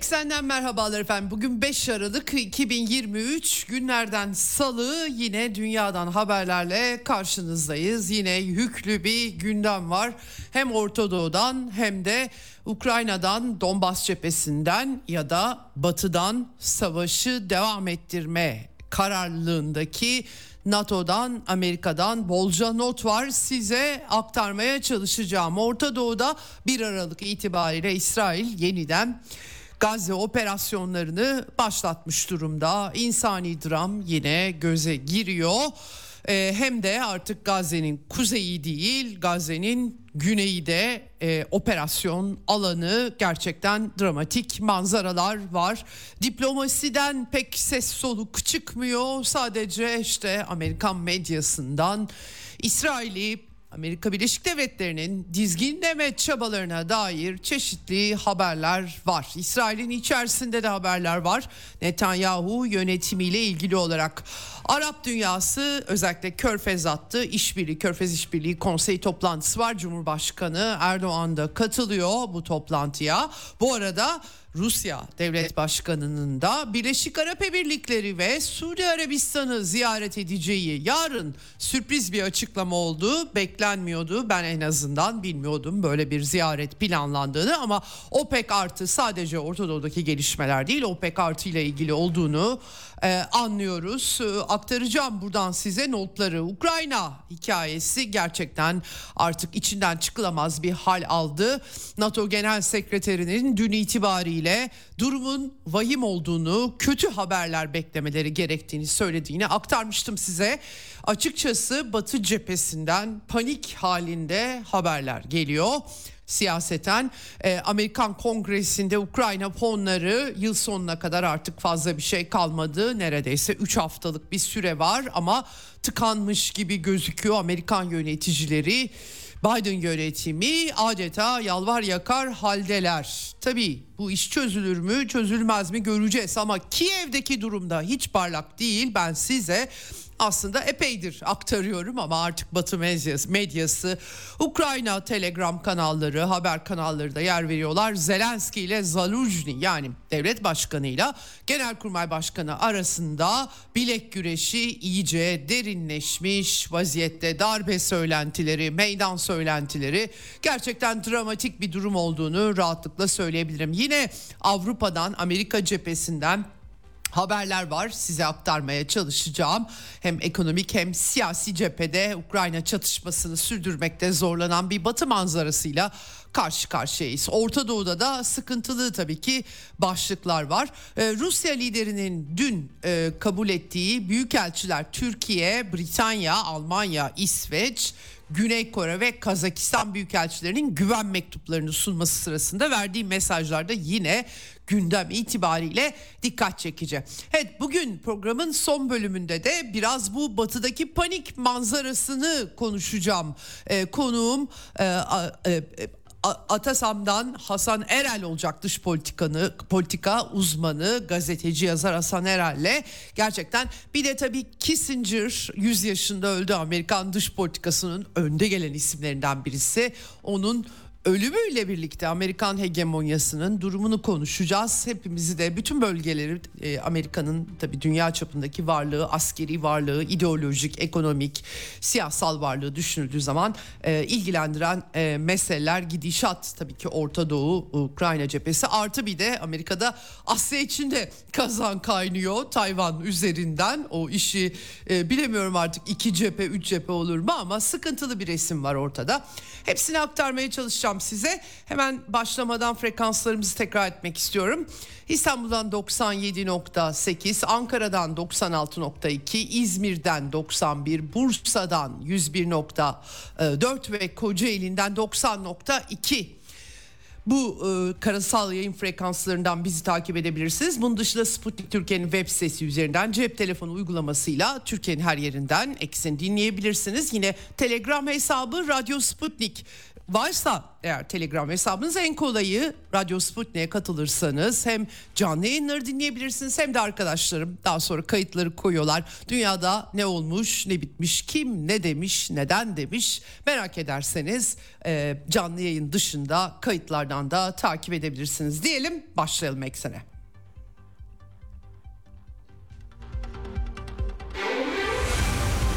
Eksen'den merhabalar efendim. Bugün 5 Aralık 2023 günlerden salı yine dünyadan haberlerle karşınızdayız. Yine yüklü bir gündem var. Hem Orta Doğu'dan hem de Ukrayna'dan, Donbas cephesinden ya da batıdan savaşı devam ettirme kararlılığındaki NATO'dan, Amerika'dan bolca not var. Size aktarmaya çalışacağım. Orta Doğu'da 1 Aralık itibariyle İsrail yeniden Gazze operasyonlarını başlatmış durumda. İnsani dram yine göze giriyor. Ee, hem de artık Gazze'nin kuzeyi değil Gazze'nin güneyi de e, operasyon alanı gerçekten dramatik manzaralar var. Diplomasiden pek ses soluk çıkmıyor. Sadece işte Amerikan medyasından İsrail'i Amerika Birleşik Devletleri'nin dizginleme çabalarına dair çeşitli haberler var. İsrail'in içerisinde de haberler var. Netanyahu yönetimiyle ilgili olarak Arap dünyası özellikle Körfez attı işbirliği Körfez İşbirliği Konsey toplantısı var. Cumhurbaşkanı Erdoğan da katılıyor bu toplantıya. Bu arada Rusya Devlet Başkanı'nın da Birleşik Arap Emirlikleri ve Suudi Arabistan'ı ziyaret edeceği yarın sürpriz bir açıklama oldu. Beklenmiyordu. Ben en azından bilmiyordum böyle bir ziyaret planlandığını ama OPEC artı sadece Orta Doğu'daki gelişmeler değil OPEC artı ile ilgili olduğunu e, anlıyoruz. E, aktaracağım buradan size notları. Ukrayna hikayesi gerçekten artık içinden çıkılamaz bir hal aldı. NATO Genel Sekreterinin dün itibariyle durumun vahim olduğunu, kötü haberler beklemeleri gerektiğini söylediğini aktarmıştım size. Açıkçası Batı cephesinden panik halinde haberler geliyor siyaseten e, Amerikan Kongresi'nde Ukrayna fonları yıl sonuna kadar artık fazla bir şey kalmadı. Neredeyse 3 haftalık bir süre var ama tıkanmış gibi gözüküyor Amerikan yöneticileri. Biden yönetimi adeta yalvar yakar haldeler. Tabii bu iş çözülür mü çözülmez mi göreceğiz ama Kiev'deki durumda hiç parlak değil. Ben size aslında epeydir aktarıyorum ama artık Batı medyası, medyası Ukrayna Telegram kanalları, haber kanalları da yer veriyorlar. Zelenski ile Zaluzhny yani devlet başkanıyla genelkurmay başkanı arasında bilek güreşi iyice derinleşmiş vaziyette. Darbe söylentileri, meydan söylentileri gerçekten dramatik bir durum olduğunu rahatlıkla söyleyebilirim. Yine Avrupa'dan, Amerika cephesinden haberler var size aktarmaya çalışacağım. Hem ekonomik hem siyasi cephede Ukrayna çatışmasını sürdürmekte zorlanan bir batı manzarasıyla karşı karşıyayız. Orta Doğu'da da sıkıntılı tabii ki başlıklar var. Ee, Rusya liderinin dün e, kabul ettiği büyükelçiler Türkiye, Britanya, Almanya, İsveç, Güney Kore ve Kazakistan büyükelçilerinin güven mektuplarını sunması sırasında verdiği mesajlarda yine gündem itibariyle dikkat çekici. Evet bugün programın son bölümünde de biraz bu batıdaki panik manzarasını konuşacağım. Ee, konuğum e, e, Atasam'dan Hasan Erel olacak dış politikanı politika uzmanı gazeteci yazar Hasan Erel'le. Gerçekten bir de tabii Kissinger 100 yaşında öldü. Amerikan dış politikasının önde gelen isimlerinden birisi. Onun ölümüyle birlikte Amerikan hegemonyasının durumunu konuşacağız. Hepimizi de bütün bölgeleri e, Amerika'nın tabi dünya çapındaki varlığı, askeri varlığı, ideolojik, ekonomik, siyasal varlığı düşünüldüğü zaman e, ilgilendiren e, meseleler gidişat tabii ki Orta Doğu, Ukrayna cephesi artı bir de Amerika'da Asya içinde kazan kaynıyor Tayvan üzerinden o işi e, bilemiyorum artık iki cephe, üç cephe olur mu ama sıkıntılı bir resim var ortada. Hepsini aktarmaya çalışacağım aktaracağım size. Hemen başlamadan frekanslarımızı tekrar etmek istiyorum. İstanbul'dan 97.8, Ankara'dan 96.2, İzmir'den 91, Bursa'dan 101.4 ve Kocaeli'nden 90.2 bu e, karasal yayın frekanslarından bizi takip edebilirsiniz. Bunun dışında Sputnik Türkiye'nin web sitesi üzerinden cep telefonu uygulamasıyla Türkiye'nin her yerinden eksin dinleyebilirsiniz. Yine Telegram hesabı Radyo Sputnik varsa eğer Telegram hesabınız en kolayı Radyo Sputnik'e katılırsanız hem canlı yayınları dinleyebilirsiniz hem de arkadaşlarım daha sonra kayıtları koyuyorlar. Dünyada ne olmuş, ne bitmiş, kim ne demiş, neden demiş merak ederseniz e, canlı yayın dışında kayıtlardan da takip edebilirsiniz diyelim başlayalım eksene.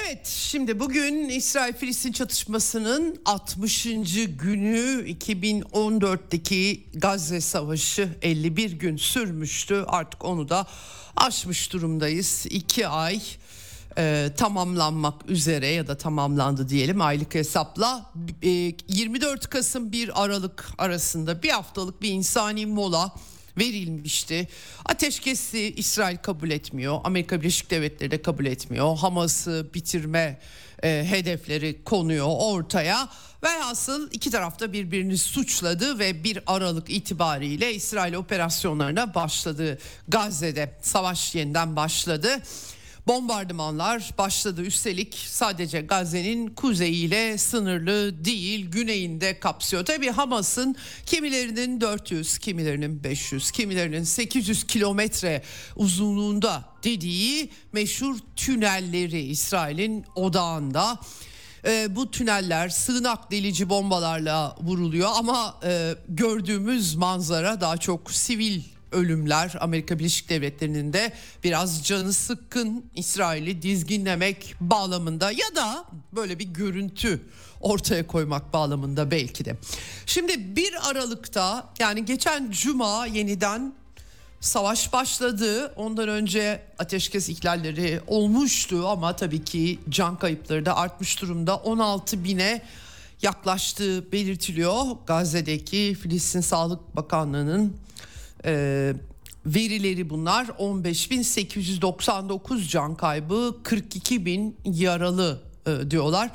Evet şimdi bugün İsrail-Filistin çatışmasının 60. günü 2014'teki Gazze Savaşı 51 gün sürmüştü. Artık onu da aşmış durumdayız. 2 ay e, tamamlanmak üzere ya da tamamlandı diyelim aylık hesapla. E, 24 Kasım 1 Aralık arasında bir haftalık bir insani mola verilmişti. Ateşkesi İsrail kabul etmiyor. Amerika Birleşik Devletleri de kabul etmiyor. Hamas'ı bitirme e, hedefleri konuyor ortaya. Velhasıl iki tarafta birbirini suçladı ve bir Aralık itibariyle İsrail operasyonlarına başladı. Gazze'de savaş yeniden başladı. Bombardımanlar başladı üstelik sadece Gazze'nin kuzeyiyle sınırlı değil güneyinde kapsıyor. Tabi Hamas'ın kimilerinin 400 kimilerinin 500 kimilerinin 800 kilometre uzunluğunda dediği meşhur tünelleri İsrail'in odağında. E, bu tüneller sığınak delici bombalarla vuruluyor ama e, gördüğümüz manzara daha çok sivil ölümler Amerika Birleşik Devletleri'nin de biraz canı sıkkın İsrail'i dizginlemek bağlamında ya da böyle bir görüntü ortaya koymak bağlamında belki de. Şimdi 1 Aralık'ta yani geçen cuma yeniden savaş başladı. Ondan önce ateşkes ihlalleri olmuştu ama tabii ki can kayıpları da artmış durumda. 16 bine yaklaştığı belirtiliyor. Gazze'deki Filistin Sağlık Bakanlığı'nın e, verileri bunlar. 15.899 can kaybı 42 bin yaralı e, diyorlar.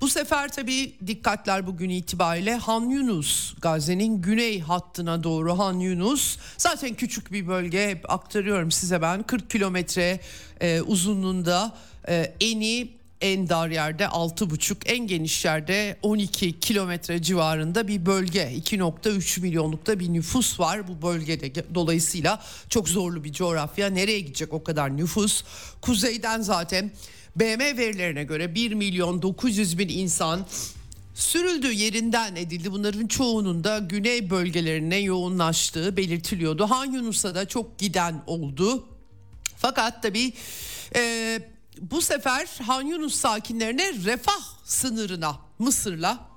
Bu sefer tabii dikkatler bugün itibariyle Han Yunus Gazze'nin güney hattına doğru Han Yunus. Zaten küçük bir bölge hep aktarıyorum size ben. 40 kilometre e, uzunluğunda e, eni en dar yerde 6,5 en geniş yerde 12 kilometre civarında bir bölge 2.3 milyonlukta bir nüfus var bu bölgede dolayısıyla çok zorlu bir coğrafya nereye gidecek o kadar nüfus kuzeyden zaten BM verilerine göre 1 milyon 900 bin insan sürüldüğü yerinden edildi. Bunların çoğunun da güney bölgelerine yoğunlaştığı belirtiliyordu. Han Yunus'a da çok giden oldu. Fakat tabii e, bu sefer Han Yunus sakinlerine refah sınırına Mısır'la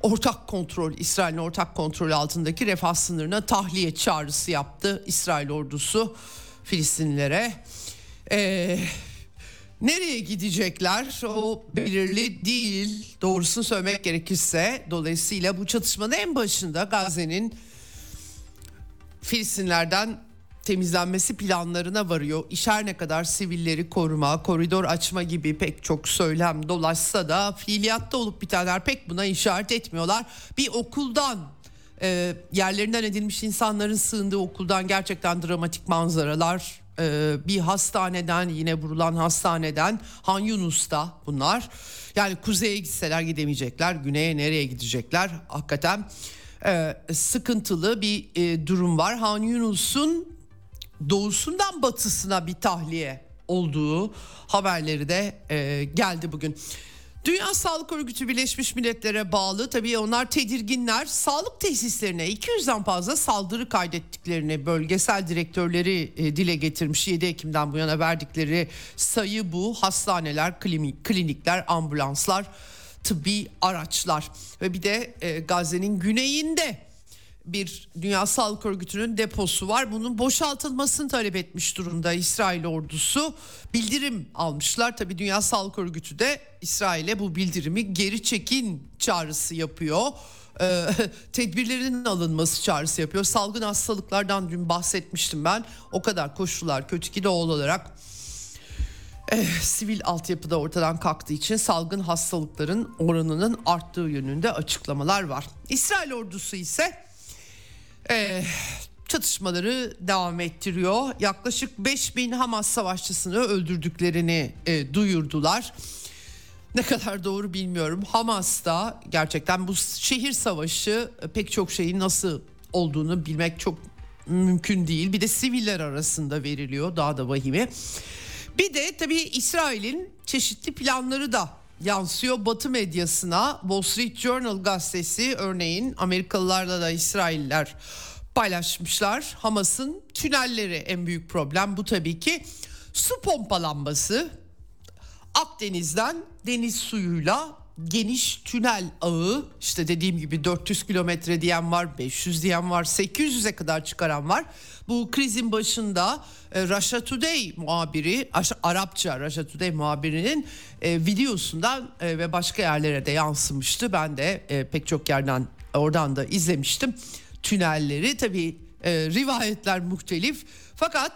ortak kontrol İsrail'in ortak kontrol altındaki refah sınırına tahliye çağrısı yaptı İsrail ordusu Filistinlilere. Ee, nereye gidecekler o belirli değil doğrusunu söylemek gerekirse dolayısıyla bu çatışmanın en başında Gazze'nin Filistinlerden temizlenmesi planlarına varıyor. İşer ne kadar sivilleri koruma, koridor açma gibi pek çok söylem dolaşsa da fiiliyatta olup bitenler pek buna işaret etmiyorlar. Bir okuldan e, yerlerinden edilmiş insanların sığındığı okuldan gerçekten dramatik manzaralar e, bir hastaneden yine vurulan hastaneden Han Yunus'ta bunlar. Yani kuzeye gitseler gidemeyecekler, güneye nereye gidecekler hakikaten e, sıkıntılı bir e, durum var. Han Yunus'un doğusundan batısına bir tahliye olduğu haberleri de e, geldi bugün. Dünya Sağlık Örgütü Birleşmiş Milletler'e bağlı tabii onlar tedirginler. Sağlık tesislerine 200'den fazla saldırı kaydettiklerini bölgesel direktörleri e, dile getirmiş. 7 Ekim'den bu yana verdikleri sayı bu. Hastaneler, klinikler, ambulanslar, tıbbi araçlar ve bir de e, Gazze'nin güneyinde bir Dünya Sağlık Örgütü'nün deposu var. Bunun boşaltılmasını talep etmiş durumda İsrail ordusu. Bildirim almışlar. Tabii Dünya Sağlık Örgütü de İsrail'e bu bildirimi geri çekin çağrısı yapıyor. Ee, tedbirlerinin alınması çağrısı yapıyor. Salgın hastalıklardan dün bahsetmiştim ben. O kadar koşullar kötü ki doğal olarak eh, sivil altyapıda ortadan kalktığı için salgın hastalıkların oranının arttığı yönünde açıklamalar var. İsrail ordusu ise e, çatışmaları devam ettiriyor. Yaklaşık 5000 Hamas savaşçısını öldürdüklerini e, duyurdular. Ne kadar doğru bilmiyorum. Hamas da gerçekten bu şehir savaşı e, pek çok şeyin nasıl olduğunu bilmek çok mümkün değil. Bir de siviller arasında veriliyor daha da vahimi. Bir de tabii İsrail'in çeşitli planları da yansıyor Batı medyasına. Wall Street Journal gazetesi örneğin Amerikalılarla da İsrailler paylaşmışlar. Hamas'ın tünelleri en büyük problem bu tabii ki. Su pompalanması Akdeniz'den deniz suyuyla geniş tünel ağı işte dediğim gibi 400 kilometre diyen var 500 diyen var 800'e kadar çıkaran var. Bu krizin başında e, Russia Today muhabiri Arapça Russia Today muhabirinin e, videosundan e, ve başka yerlere de yansımıştı. Ben de e, pek çok yerden oradan da izlemiştim tünelleri. Tabii e, rivayetler muhtelif fakat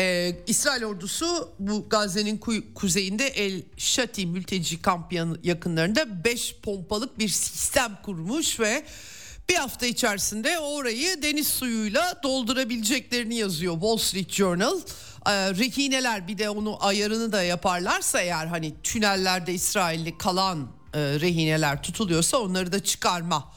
ee, İsrail ordusu bu Gazze'nin ku- kuzeyinde El Shati mülteci kamp yakınlarında 5 pompalık bir sistem kurmuş ve bir hafta içerisinde orayı deniz suyuyla doldurabileceklerini yazıyor Wall Street Journal. Ee, rehineler bir de onu ayarını da yaparlarsa eğer hani tünellerde İsrailli kalan e, rehineler tutuluyorsa onları da çıkarma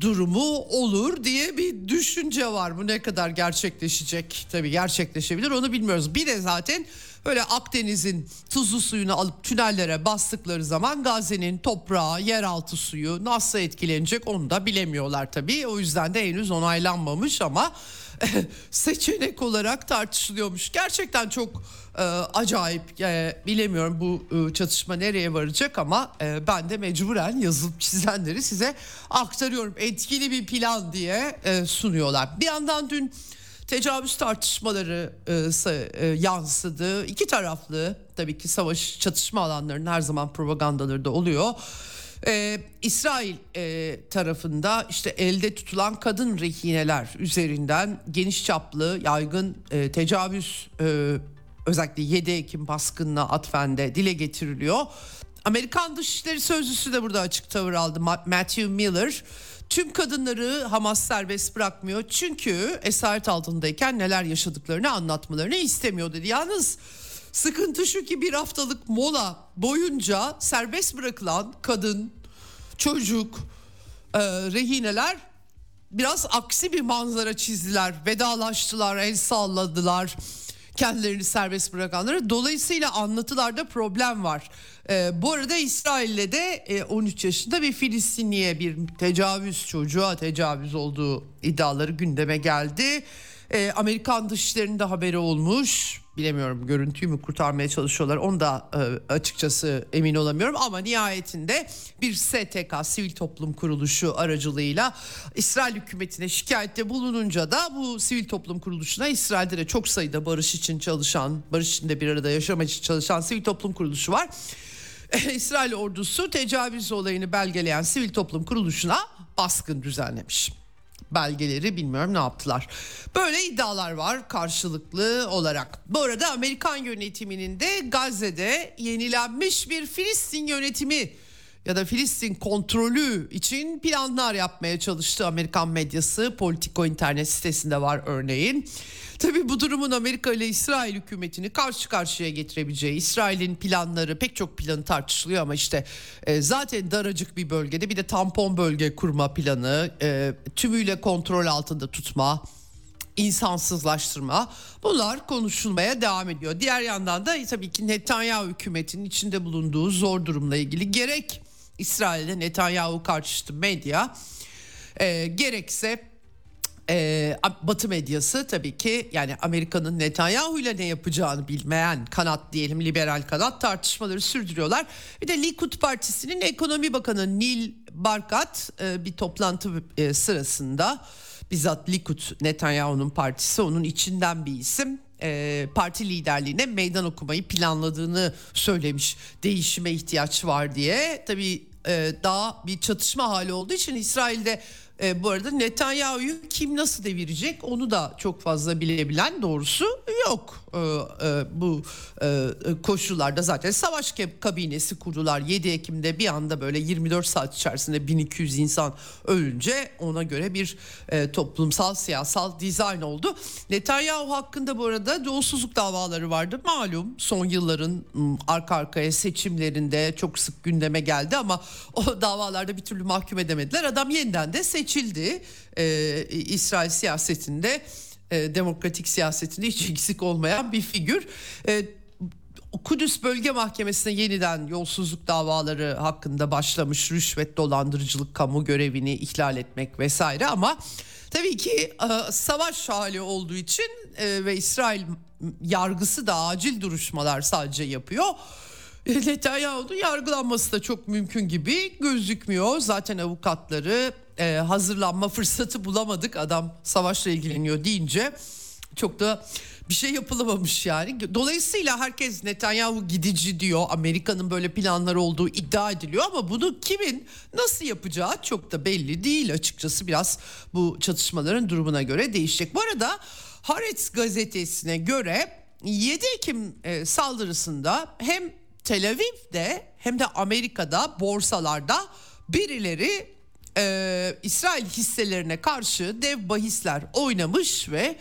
durumu olur diye bir düşünce var. Bu ne kadar gerçekleşecek? Tabii gerçekleşebilir onu bilmiyoruz. Bir de zaten böyle Akdeniz'in tuzlu suyunu alıp tünellere bastıkları zaman Gazze'nin toprağı, yeraltı suyu nasıl etkilenecek onu da bilemiyorlar tabii. O yüzden de henüz onaylanmamış ama seçenek olarak tartışılıyormuş. Gerçekten çok e, acayip e, bilemiyorum bu e, çatışma nereye varacak ama e, ben de mecburen yazıp çizenleri size aktarıyorum. Etkili bir plan diye e, sunuyorlar. Bir yandan dün tecavüz tartışmaları e, e, yansıdı. İki taraflı tabii ki savaş çatışma alanlarının her zaman propagandaları da oluyor. Ee, İsrail e, tarafında işte elde tutulan kadın rehineler üzerinden geniş çaplı yaygın e, tecavüz e, özellikle 7 Ekim baskınına atfende dile getiriliyor. Amerikan Dışişleri Sözcüsü de burada açık tavır aldı Matthew Miller. Tüm kadınları Hamas serbest bırakmıyor çünkü esaret altındayken neler yaşadıklarını anlatmalarını istemiyor dedi. Yalnız sıkıntı şu ki bir haftalık mola boyunca serbest bırakılan kadın, çocuk, e, rehineler biraz aksi bir manzara çizdiler. Vedalaştılar, el salladılar kendilerini serbest bırakanları. Dolayısıyla anlatılarda problem var. Ee, bu arada İsrail'le de e, 13 yaşında bir Filistinliye bir tecavüz çocuğa tecavüz olduğu iddiaları gündeme geldi. Ee, Amerikan dışişlerinin de haberi olmuş. Bilemiyorum görüntüyü mü kurtarmaya çalışıyorlar onu da e, açıkçası emin olamıyorum. Ama nihayetinde bir STK sivil toplum kuruluşu aracılığıyla İsrail hükümetine şikayette bulununca da bu sivil toplum kuruluşuna İsrail'de de çok sayıda barış için çalışan, barış içinde bir arada yaşamak için çalışan sivil toplum kuruluşu var. İsrail ordusu tecavüz olayını belgeleyen sivil toplum kuruluşuna baskın düzenlemiş belgeleri bilmiyorum ne yaptılar. Böyle iddialar var karşılıklı olarak. Bu arada Amerikan yönetiminin de Gazze'de yenilenmiş bir Filistin yönetimi ya da Filistin kontrolü için planlar yapmaya çalıştı Amerikan medyası. Politico internet sitesinde var örneğin. Tabii bu durumun Amerika ile İsrail hükümetini karşı karşıya getirebileceği, İsrail'in planları pek çok planı tartışılıyor ama işte e, zaten daracık bir bölgede bir de tampon bölge kurma planı, e, tümüyle kontrol altında tutma, insansızlaştırma bunlar konuşulmaya devam ediyor. Diğer yandan da tabii ki Netanyahu hükümetinin içinde bulunduğu zor durumla ilgili gerek İsrail'de Netanyahu karşıtı medya e, gerekse e, Batı medyası tabii ki yani Amerika'nın Netanyahu ile ne yapacağını bilmeyen kanat diyelim liberal kanat tartışmaları sürdürüyorlar. Bir de Likud Partisi'nin ekonomi bakanı Nil Barkat e, bir toplantı e, sırasında bizzat Likud Netanyahu'nun partisi onun içinden bir isim e, parti liderliğine meydan okumayı planladığını söylemiş. Değişime ihtiyaç var diye. Tabii daha bir çatışma hali olduğu için İsrail'de e, bu arada Netanyahu'yu kim nasıl devirecek onu da çok fazla bilebilen doğrusu yok. E, e, bu e, koşullarda zaten savaş kabinesi kurdular. 7 Ekim'de bir anda böyle 24 saat içerisinde 1200 insan ölünce ona göre bir e, toplumsal siyasal dizayn oldu. Netanyahu hakkında bu arada yolsuzluk davaları vardı. Malum son yılların arka arkaya seçimlerinde çok sık gündeme geldi ama o davalarda bir türlü mahkum edemediler. Adam yeniden de seçildi seçildi e, İsrail siyasetinde e, demokratik siyasetinde hiç eksik olmayan bir figür. E, Kudüs Bölge Mahkemesi'ne yeniden yolsuzluk davaları hakkında başlamış rüşvet, dolandırıcılık, kamu görevini ihlal etmek vesaire ama tabii ki e, savaş hali olduğu için e, ve İsrail yargısı da acil duruşmalar sadece yapıyor. Netanyahu'nun yargılanması da çok mümkün gibi gözükmüyor. Zaten avukatları e, hazırlanma fırsatı bulamadık. Adam savaşla ilgileniyor deyince çok da bir şey yapılamamış yani. Dolayısıyla herkes Netanyahu gidici diyor. Amerika'nın böyle planları olduğu iddia ediliyor ama bunu kimin nasıl yapacağı çok da belli değil açıkçası. Biraz bu çatışmaların durumuna göre değişecek. Bu arada Haaretz gazetesine göre 7 Ekim e, saldırısında hem Tel Aviv'de hem de Amerika'da borsalarda birileri e, İsrail hisselerine karşı dev bahisler oynamış ve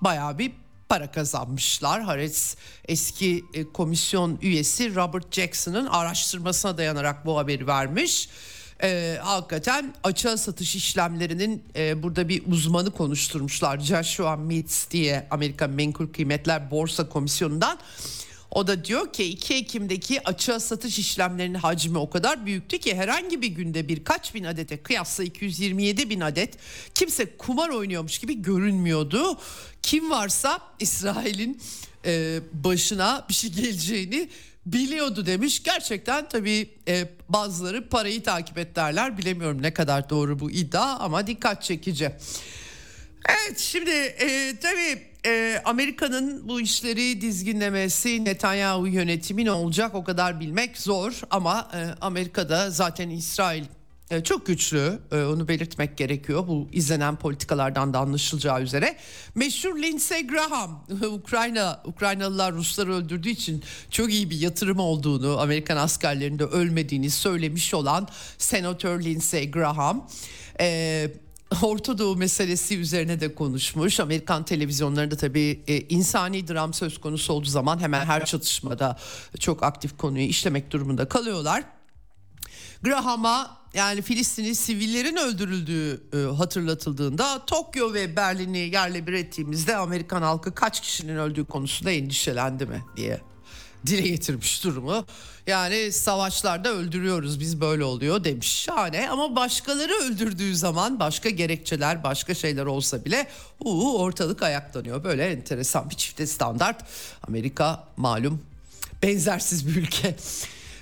bayağı bir para kazanmışlar. Haaretz eski e, komisyon üyesi Robert Jackson'ın araştırmasına dayanarak bu haberi vermiş. E, hakikaten açığa satış işlemlerinin e, burada bir uzmanı konuşturmuşlar. Joshua Meads diye Amerika Menkul Kıymetler Borsa Komisyonu'ndan. O da diyor ki 2 Ekim'deki açığa satış işlemlerinin hacmi o kadar büyüktü ki herhangi bir günde birkaç bin adete kıyasla 227 bin adet kimse kumar oynuyormuş gibi görünmüyordu. Kim varsa İsrail'in e, başına bir şey geleceğini biliyordu demiş. Gerçekten tabii e, bazıları parayı takip et derler. Bilemiyorum ne kadar doğru bu iddia ama dikkat çekici. Evet şimdi e, tabii e, Amerika'nın bu işleri dizginlemesi Netanyahu yönetimi ne olacak o kadar bilmek zor. Ama e, Amerika'da zaten İsrail e, çok güçlü. E, onu belirtmek gerekiyor. Bu izlenen politikalardan da anlaşılacağı üzere. Meşhur Lindsey Graham Ukrayna Ukraynalılar Rusları öldürdüğü için çok iyi bir yatırım olduğunu Amerikan askerlerinde ölmediğini söylemiş olan Senatör Lindsey Graham. E, Orta Doğu meselesi üzerine de konuşmuş. Amerikan televizyonlarında tabii e, insani dram söz konusu olduğu zaman hemen her çatışmada çok aktif konuyu işlemek durumunda kalıyorlar. Graham'a yani Filistinli sivillerin öldürüldüğü e, hatırlatıldığında Tokyo ve Berlin'i yerle bir ettiğimizde Amerikan halkı kaç kişinin öldüğü konusunda endişelendi mi diye dile getirmiş durumu. Yani savaşlarda öldürüyoruz biz böyle oluyor demiş. Şahane ama başkaları öldürdüğü zaman başka gerekçeler başka şeyler olsa bile uu, ortalık ayaklanıyor. Böyle enteresan bir çifte standart. Amerika malum benzersiz bir ülke.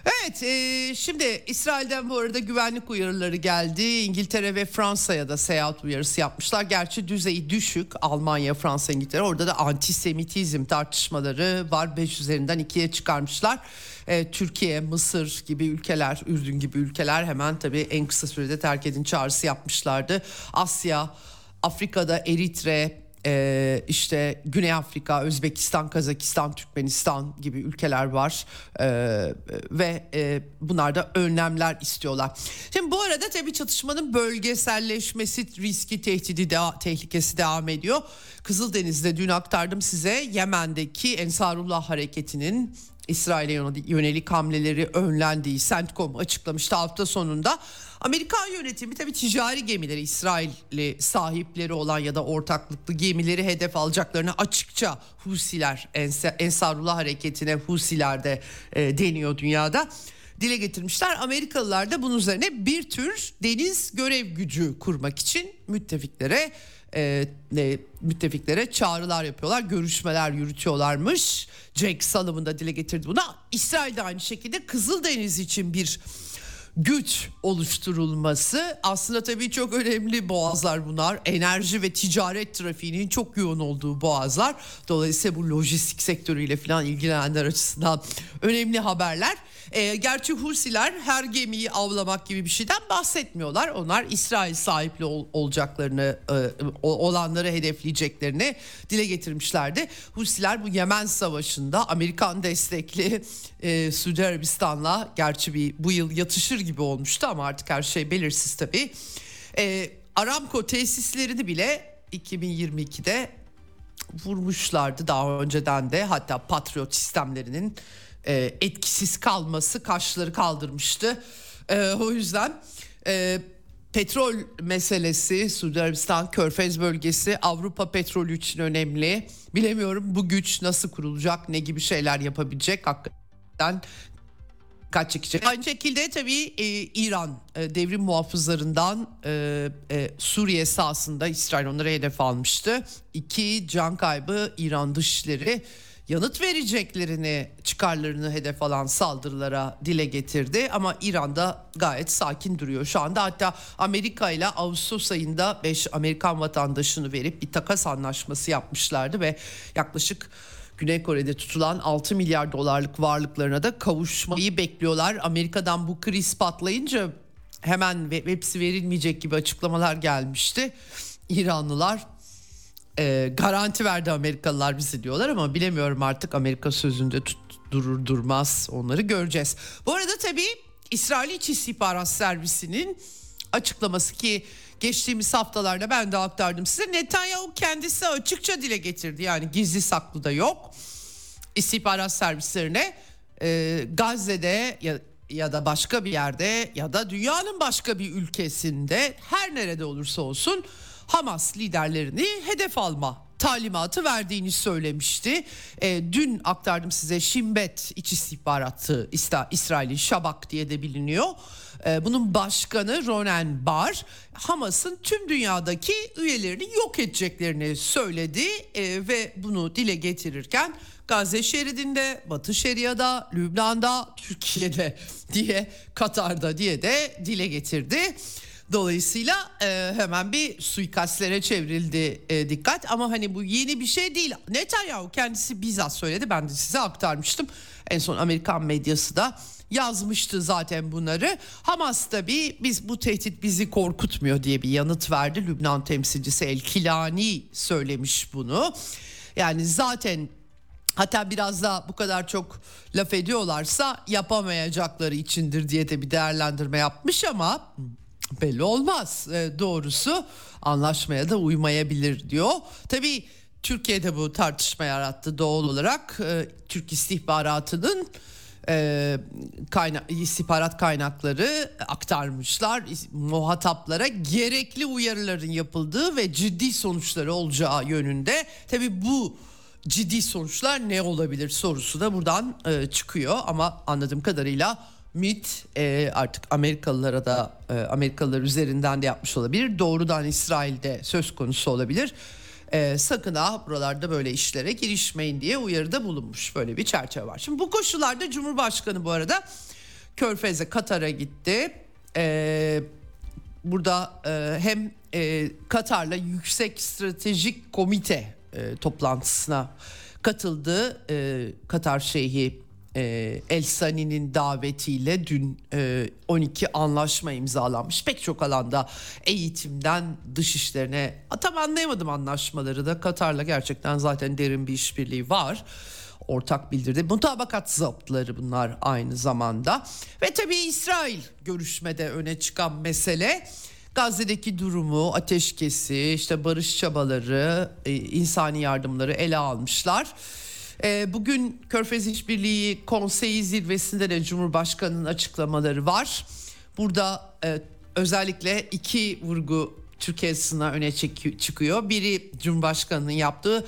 Evet e, şimdi İsrail'den bu arada güvenlik uyarıları geldi. İngiltere ve Fransa'ya da seyahat uyarısı yapmışlar. Gerçi düzeyi düşük Almanya, Fransa, İngiltere. Orada da antisemitizm tartışmaları var. 5 üzerinden 2'ye çıkarmışlar. E, Türkiye, Mısır gibi ülkeler, Ürdün gibi ülkeler hemen tabii en kısa sürede terk edin çağrısı yapmışlardı. Asya, Afrika'da Eritre, ee, işte Güney Afrika, Özbekistan, Kazakistan, Türkmenistan gibi ülkeler var ee, ve e, bunlar önlemler istiyorlar. Şimdi bu arada tabii çatışmanın bölgeselleşmesi riski, tehdidi, de, tehlikesi devam ediyor. Kızıldeniz'de dün aktardım size Yemen'deki Ensarullah hareketinin İsrail'e yönelik hamleleri önlendiği CENTCOM açıklamıştı hafta sonunda. Amerikan yönetimi tabii ticari gemileri İsrailli sahipleri olan ya da ortaklıklı gemileri hedef alacaklarını açıkça Husiler Ensarullah hareketine Husiler de e, deniyor dünyada dile getirmişler. Amerikalılar da bunun üzerine bir tür deniz görev gücü kurmak için müttefiklere e, müttefiklere çağrılar yapıyorlar, görüşmeler yürütüyorlarmış. Jake Sullivan da dile getirdi buna. İsrail de aynı şekilde Kızıldeniz için bir güç oluşturulması aslında tabii çok önemli boğazlar bunlar. Enerji ve ticaret trafiğinin çok yoğun olduğu boğazlar. Dolayısıyla bu lojistik sektörüyle falan ilgilenenler açısından önemli haberler. E, gerçi Husiler her gemiyi avlamak gibi bir şeyden bahsetmiyorlar. Onlar İsrail sahipli ol, olacaklarını, e, olanları hedefleyeceklerini dile getirmişlerdi. Husiler bu Yemen Savaşı'nda Amerikan destekli e, Suudi Arabistan'la gerçi bir bu yıl yatışır gibi olmuştu ama artık her şey belirsiz tabii. E, Aramco tesislerini bile 2022'de vurmuşlardı daha önceden de hatta Patriot sistemlerinin e, etkisiz kalması kaşları kaldırmıştı. E, o yüzden e, petrol meselesi Suudi Arabistan Körfez bölgesi Avrupa petrolü için önemli. Bilemiyorum bu güç nasıl kurulacak ne gibi şeyler yapabilecek hakikaten kaç çekecek. Aynı şekilde tabii e, İran e, devrim muhafızlarından e, e, Suriye sahasında İsrail onları hedef almıştı. İki can kaybı İran dışişleri yanıt vereceklerini çıkarlarını hedef alan saldırılara dile getirdi ama İran'da gayet sakin duruyor şu anda hatta Amerika ile Ağustos ayında 5 Amerikan vatandaşını verip bir takas anlaşması yapmışlardı ve yaklaşık Güney Kore'de tutulan 6 milyar dolarlık varlıklarına da kavuşmayı bekliyorlar. Amerika'dan bu kriz patlayınca hemen hepsi verilmeyecek gibi açıklamalar gelmişti. İranlılar e, garanti verdi Amerikalılar bizi diyorlar ama bilemiyorum artık Amerika sözünde tut, durur durmaz onları göreceğiz. Bu arada tabii İsrail İç İstihbarat Servisi'nin açıklaması ki geçtiğimiz haftalarda ben de aktardım size. Netanyahu kendisi açıkça dile getirdi yani gizli saklı da yok. İstihbarat servislerine e, Gazze'de ya, ya da başka bir yerde ya da dünyanın başka bir ülkesinde her nerede olursa olsun Hamas liderlerini hedef alma talimatı verdiğini söylemişti. E, dün aktardım size Şimbet İç İstihbaratı İsrail'in Şabak diye de biliniyor. E, bunun başkanı Ronen Bar Hamas'ın tüm dünyadaki üyelerini yok edeceklerini söyledi e, ve bunu dile getirirken Gazze şeridinde, Batı Şeria'da, Lübnan'da, Türkiye'de diye Katar'da diye de dile getirdi. Dolayısıyla e, hemen bir suikastlere çevrildi e, dikkat ama hani bu yeni bir şey değil. Netanyahu kendisi bizzat söyledi ben de size aktarmıştım. En son Amerikan medyası da yazmıştı zaten bunları. Hamas tabi biz bu tehdit bizi korkutmuyor diye bir yanıt verdi. Lübnan temsilcisi El Kilani söylemiş bunu. Yani zaten Hatta biraz da bu kadar çok laf ediyorlarsa yapamayacakları içindir diye de bir değerlendirme yapmış ama belli olmaz e, doğrusu anlaşmaya da uymayabilir diyor. Tabii Türkiye'de bu tartışma yarattı doğal olarak e, Türk istihbaratının e, kayna istihbarat kaynakları aktarmışlar muhataplara gerekli uyarıların yapıldığı ve ciddi sonuçları olacağı yönünde. Tabii bu ciddi sonuçlar ne olabilir sorusu da buradan e, çıkıyor ama anladığım kadarıyla MIT e, artık Amerikalılara da e, Amerikalılar üzerinden de yapmış olabilir. Doğrudan İsrail'de söz konusu olabilir. E, sakın ha buralarda böyle işlere girişmeyin diye uyarıda bulunmuş. Böyle bir çerçeve var. Şimdi bu koşullarda Cumhurbaşkanı bu arada Körfez'e Katar'a gitti. E, burada e, hem e, Katar'la Yüksek Stratejik Komite e, toplantısına katıldı. E, Katar Şeyhi e, El Sani'nin davetiyle dün e, 12 anlaşma imzalanmış. Pek çok alanda eğitimden dış işlerine tam anlayamadım anlaşmaları da Katar'la gerçekten zaten derin bir işbirliği var. Ortak bildirdi. Mutabakat zaptları bunlar aynı zamanda. Ve tabii İsrail görüşmede öne çıkan mesele Gazze'deki durumu, ateşkesi, işte barış çabaları, e, insani yardımları ele almışlar. E, bugün Körfez İşbirliği Konseyi zirvesinde de Cumhurbaşkanı'nın açıklamaları var. Burada e, özellikle iki vurgu Türkiye açısından öne çıkıyor. Biri Cumhurbaşkanı'nın yaptığı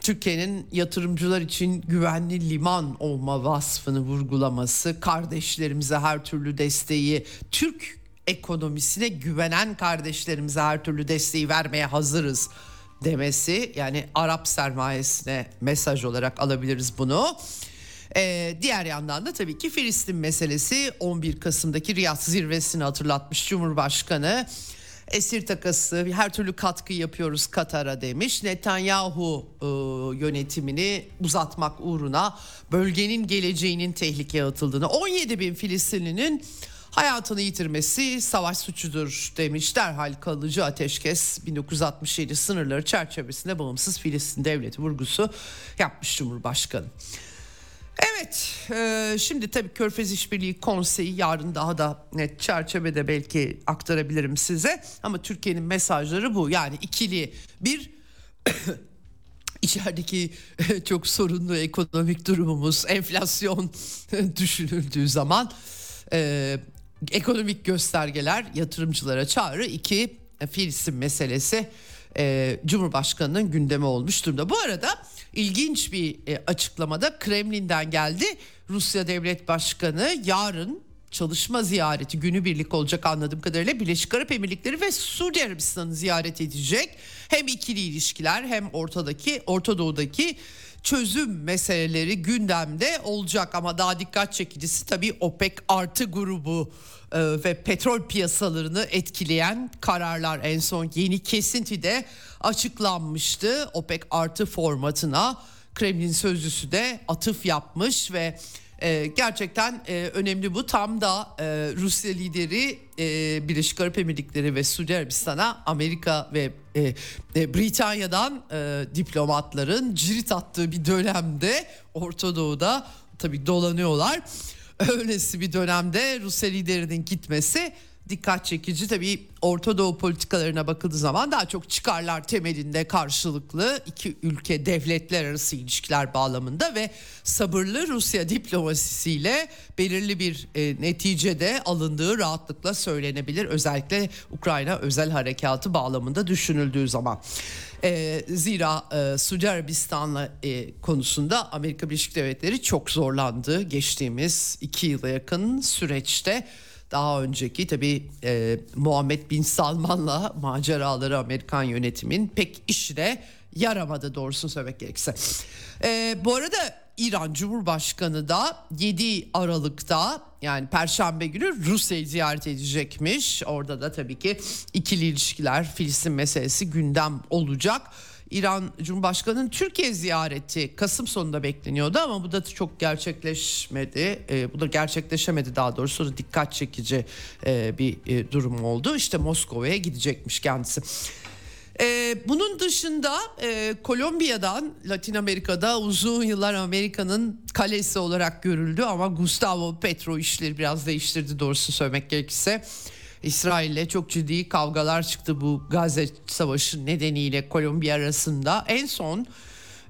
Türkiye'nin yatırımcılar için güvenli liman olma vasfını vurgulaması, kardeşlerimize her türlü desteği, Türk ekonomisine güvenen kardeşlerimize her türlü desteği vermeye hazırız demesi yani Arap sermayesine mesaj olarak alabiliriz bunu. Ee, diğer yandan da tabii ki Filistin meselesi 11 Kasım'daki Riyad zirvesini hatırlatmış Cumhurbaşkanı. Esir takası her türlü katkı yapıyoruz Katar'a demiş. Netanyahu e, yönetimini uzatmak uğruna bölgenin geleceğinin tehlikeye atıldığını 17 bin Filistinlinin hayatını yitirmesi savaş suçudur demiş. Derhal kalıcı ateşkes 1967 sınırları çerçevesinde bağımsız Filistin devleti vurgusu yapmış Cumhurbaşkanı. Evet e, şimdi tabii Körfez İşbirliği Konseyi yarın daha da net çerçevede belki aktarabilirim size. Ama Türkiye'nin mesajları bu yani ikili bir içerideki çok sorunlu ekonomik durumumuz enflasyon düşünüldüğü zaman e, ekonomik göstergeler yatırımcılara çağrı iki Filistin meselesi e, Cumhurbaşkanı'nın gündemi olmuş durumda. Bu arada ilginç bir e, açıklamada Kremlin'den geldi. Rusya Devlet Başkanı yarın çalışma ziyareti günübirlik olacak anladığım kadarıyla Birleşik Arap Emirlikleri ve Suudi Arabistan'ı ziyaret edecek. Hem ikili ilişkiler hem ortadaki Orta Doğu'daki çözüm meseleleri gündemde olacak ama daha dikkat çekicisi tabii OPEC artı grubu e, ve petrol piyasalarını etkileyen kararlar en son yeni kesintide açıklanmıştı. OPEC artı formatına Kremlin sözcüsü de atıf yapmış ve e, gerçekten e, önemli bu. Tam da e, Rusya lideri e, Birleşik Arap Emirlikleri ve Suudi Arabistan'a Amerika ve e, e, Britanya'dan e, diplomatların cirit attığı bir dönemde Orta Doğu'da tabii dolanıyorlar. Öylesi bir dönemde Rusya liderinin gitmesi dikkat çekici. Tabii Orta Doğu politikalarına bakıldığı zaman daha çok çıkarlar temelinde karşılıklı iki ülke devletler arası ilişkiler bağlamında ve sabırlı Rusya diplomasisiyle belirli bir e, neticede alındığı rahatlıkla söylenebilir. Özellikle Ukrayna özel harekatı bağlamında düşünüldüğü zaman. E, zira e, Suudi Arabistan'la e, konusunda Amerika Birleşik Devletleri çok zorlandı geçtiğimiz iki yıla yakın süreçte daha önceki tabii e, Muhammed Bin Salman'la maceraları Amerikan yönetimin pek işine yaramadı doğrusunu söylemek gerekirse. E, bu arada İran Cumhurbaşkanı da 7 Aralık'ta yani Perşembe günü Rusya'yı ziyaret edecekmiş. Orada da tabii ki ikili ilişkiler Filistin meselesi gündem olacak. İran Cumhurbaşkanı'nın Türkiye ziyareti Kasım sonunda bekleniyordu ama bu da çok gerçekleşmedi. E, bu da gerçekleşemedi daha doğrusu dikkat çekici e, bir e, durum oldu. İşte Moskova'ya gidecekmiş kendisi. Ee, bunun dışında e, Kolombiya'dan Latin Amerika'da uzun yıllar Amerika'nın kalesi olarak görüldü ama Gustavo Petro işleri biraz değiştirdi doğrusu söylemek gerekirse. İsrail'le çok ciddi kavgalar çıktı bu Gazze Savaşı nedeniyle Kolombiya arasında. En son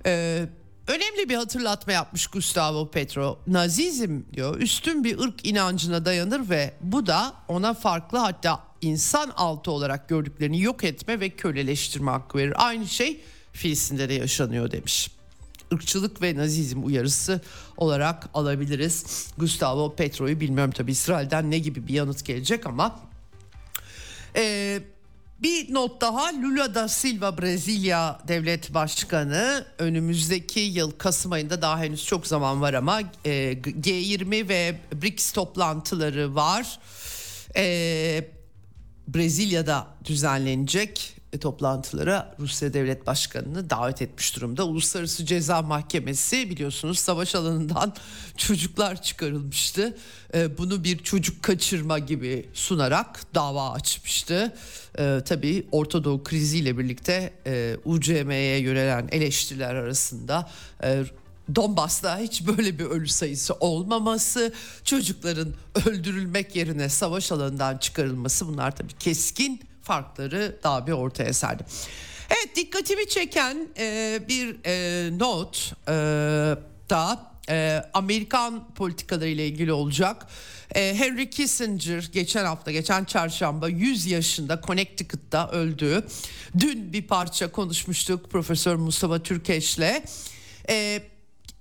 e, önemli bir hatırlatma yapmış Gustavo Petro. Nazizm diyor üstün bir ırk inancına dayanır ve bu da ona farklı hatta insan altı olarak gördüklerini yok etme ve köleleştirme hakkı verir. Aynı şey Filistin'de de yaşanıyor demiş ırkçılık ve nazizm uyarısı olarak alabiliriz. Gustavo Petro'yu bilmiyorum tabi İsrail'den ne gibi bir yanıt gelecek ama ee, bir not daha. Lula da Silva Brezilya Devlet Başkanı. Önümüzdeki yıl Kasım ayında daha henüz çok zaman var ama e, G20 ve BRICS toplantıları var. E, Brezilya'da düzenlenecek toplantılara Rusya Devlet Başkanı'nı davet etmiş durumda. Uluslararası Ceza Mahkemesi biliyorsunuz savaş alanından çocuklar çıkarılmıştı. Ee, bunu bir çocuk kaçırma gibi sunarak dava açmıştı. Ee, tabii Orta Doğu kriziyle birlikte e, UCM'ye yönelen eleştiriler arasında e, Donbas'ta hiç böyle bir ölü sayısı olmaması, çocukların öldürülmek yerine savaş alanından çıkarılması bunlar tabii keskin farkları daha bir ortaya serdi. Evet dikkatimi çeken e, bir e, not e, da e, Amerikan politikaları ile ilgili olacak. Ee, Henry Kissinger geçen hafta, geçen çarşamba 100 yaşında Connecticut'ta öldü. Dün bir parça konuşmuştuk Profesör Mustafa Türkeş'le. Ee,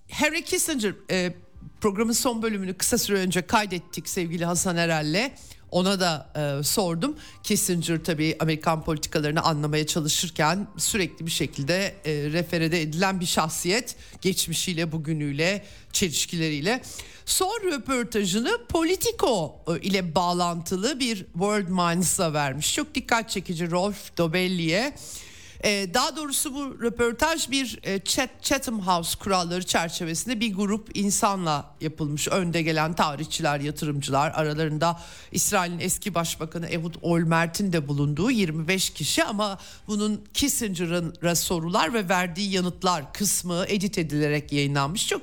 Henry Kissinger e, programın son bölümünü kısa süre önce kaydettik sevgili Hasan Erel'le. Ona da e, sordum. Kissinger tabii Amerikan politikalarını anlamaya çalışırken sürekli bir şekilde e, referede edilen bir şahsiyet. Geçmişiyle, bugünüyle, çelişkileriyle. Son röportajını Politico e, ile bağlantılı bir World Minds'a vermiş. Çok dikkat çekici Rolf Dobelli'ye. Ee, daha doğrusu bu röportaj bir e, Chatham House kuralları çerçevesinde bir grup insanla yapılmış. Önde gelen tarihçiler, yatırımcılar aralarında İsrail'in eski başbakanı Ehud Olmert'in de bulunduğu 25 kişi ama bunun Kissinger'a sorular ve verdiği yanıtlar kısmı edit edilerek yayınlanmış. Çok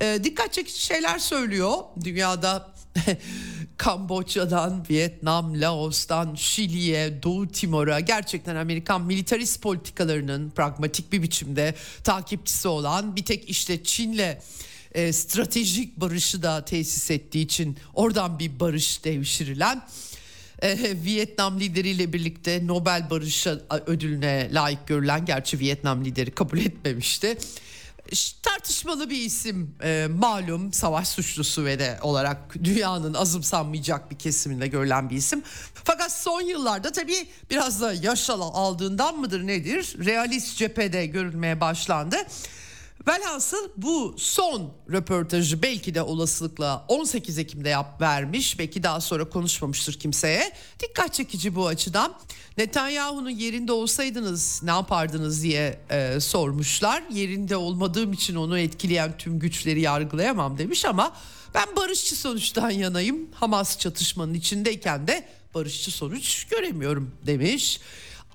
e, dikkat çekici şeyler söylüyor. Dünyada Kamboçya'dan, Vietnam, Laos'tan, Şili'ye, Doğu Timor'a gerçekten Amerikan militarist politikalarının pragmatik bir biçimde takipçisi olan bir tek işte Çin'le e, stratejik barışı da tesis ettiği için oradan bir barış devşirilen e, Vietnam lideriyle birlikte Nobel Barış Ödülüne layık görülen gerçi Vietnam lideri kabul etmemişti tartışmalı bir isim e, malum savaş suçlusu ve de olarak dünyanın azımsanmayacak bir kesiminde görülen bir isim. Fakat son yıllarda tabii biraz da yaş aldığından mıdır nedir realist cephede görülmeye başlandı. Velhasıl bu son röportajı belki de olasılıkla 18 Ekim'de yap vermiş. Belki daha sonra konuşmamıştır kimseye. Dikkat çekici bu açıdan. Netanyahu'nun yerinde olsaydınız ne yapardınız diye e, sormuşlar. Yerinde olmadığım için onu etkileyen tüm güçleri yargılayamam demiş ama ben barışçı sonuçtan yanayım. Hamas çatışmanın içindeyken de barışçı sonuç göremiyorum demiş.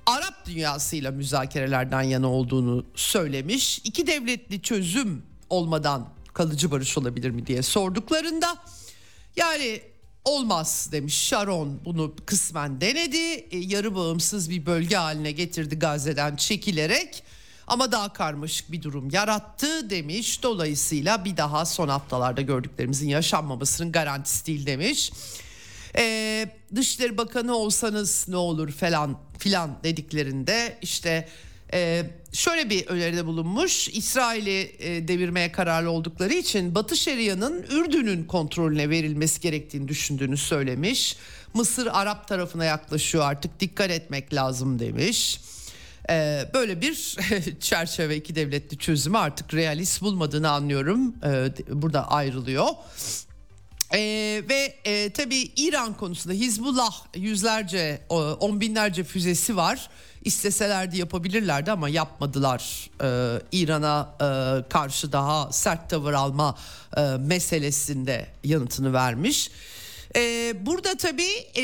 Arap dünyasıyla müzakerelerden yana olduğunu söylemiş. İki devletli çözüm olmadan kalıcı barış olabilir mi diye sorduklarında yani olmaz demiş Sharon bunu kısmen denedi. E, yarı bağımsız bir bölge haline getirdi Gazze'den çekilerek ama daha karmaşık bir durum yarattı demiş. Dolayısıyla bir daha son haftalarda gördüklerimizin yaşanmamasının garantisi değil demiş. Ee, Dışişleri Bakanı olsanız ne olur falan filan dediklerinde işte e, şöyle bir öneride bulunmuş. İsrail'i e, devirmeye kararlı oldukları için Batı Şeria'nın Ürdün'ün kontrolüne verilmesi gerektiğini düşündüğünü söylemiş. Mısır Arap tarafına yaklaşıyor artık dikkat etmek lazım demiş. Ee, böyle bir çerçeve iki devletli çözümü artık realist bulmadığını anlıyorum. Ee, burada ayrılıyor. Ee, ve e, tabii İran konusunda Hizbullah yüzlerce, on binlerce füzesi var. İsteselerdi yapabilirlerdi ama yapmadılar. Ee, İran'a e, karşı daha sert tavır alma e, meselesinde yanıtını vermiş. Ee, burada tabii e,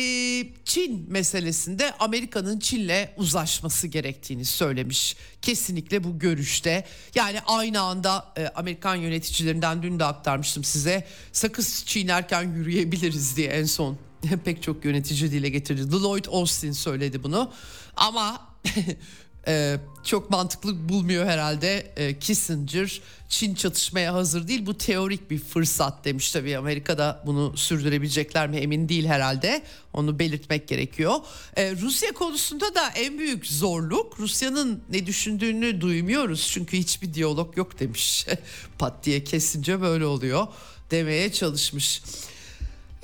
Çin meselesinde Amerika'nın Çin'le uzlaşması gerektiğini söylemiş. Kesinlikle bu görüşte. Yani aynı anda e, Amerikan yöneticilerinden dün de aktarmıştım size. Sakız çiğnerken yürüyebiliriz diye en son pek çok yönetici dile getirdi. Lloyd Austin söyledi bunu. Ama e, çok mantıklı bulmuyor herhalde e, Kissinger. Çin çatışmaya hazır değil bu teorik bir fırsat demiş tabii Amerika'da bunu sürdürebilecekler mi emin değil herhalde onu belirtmek gerekiyor. E, Rusya konusunda da en büyük zorluk Rusya'nın ne düşündüğünü duymuyoruz çünkü hiçbir diyalog yok demiş. Pat diye kesince böyle oluyor demeye çalışmış.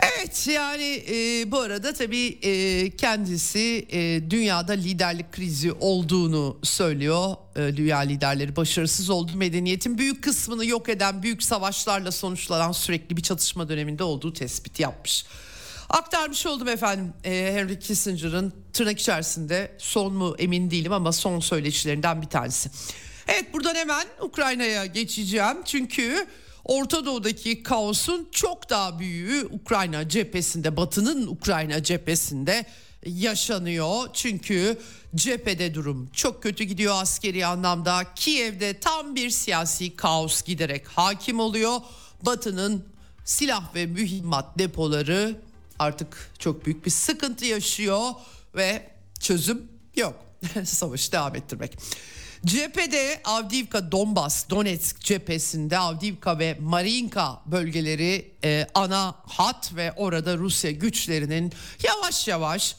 Evet yani e, bu arada tabii e, kendisi e, dünyada liderlik krizi olduğunu söylüyor. E, dünya liderleri başarısız oldu. Medeniyetin büyük kısmını yok eden büyük savaşlarla sonuçlanan sürekli bir çatışma döneminde olduğu tespit yapmış. Aktarmış oldum efendim e, Henry Kissinger'ın tırnak içerisinde son mu emin değilim ama son söyleşilerinden bir tanesi. Evet buradan hemen Ukrayna'ya geçeceğim çünkü Orta Doğu'daki kaosun çok daha büyüğü Ukrayna cephesinde, Batı'nın Ukrayna cephesinde yaşanıyor. Çünkü cephede durum çok kötü gidiyor askeri anlamda. Kiev'de tam bir siyasi kaos giderek hakim oluyor. Batı'nın silah ve mühimmat depoları artık çok büyük bir sıkıntı yaşıyor ve çözüm yok. Savaşı devam ettirmek. Cephede Avdiivka Donbas Donetsk cephesinde Avdiivka ve Marinka bölgeleri e, ana hat ve orada Rusya güçlerinin yavaş yavaş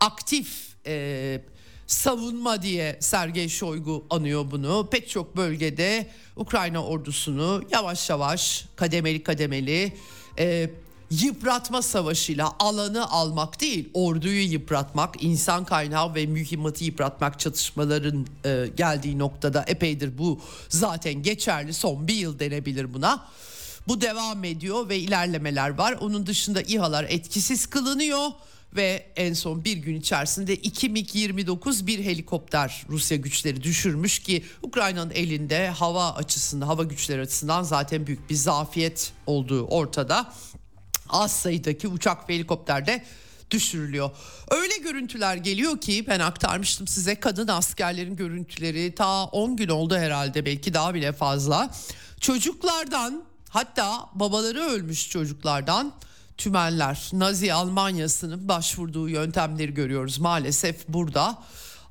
aktif e, savunma diye Sergey Shoigu anıyor bunu. Pek çok bölgede Ukrayna ordusunu yavaş yavaş kademeli kademeli e, yıpratma savaşıyla alanı almak değil orduyu yıpratmak insan kaynağı ve mühimmatı yıpratmak çatışmaların e, geldiği noktada epeydir bu zaten geçerli son bir yıl denebilir buna. Bu devam ediyor ve ilerlemeler var. Onun dışında İHA'lar etkisiz kılınıyor ve en son bir gün içerisinde 2 MiG-29 bir helikopter Rusya güçleri düşürmüş ki Ukrayna'nın elinde hava açısından hava güçleri açısından zaten büyük bir zafiyet olduğu ortada. Az sayıdaki uçak ve helikopter de düşürülüyor. Öyle görüntüler geliyor ki ben aktarmıştım size kadın askerlerin görüntüleri ta 10 gün oldu herhalde belki daha bile fazla. Çocuklardan hatta babaları ölmüş çocuklardan tümenler Nazi Almanyası'nın başvurduğu yöntemleri görüyoruz maalesef burada.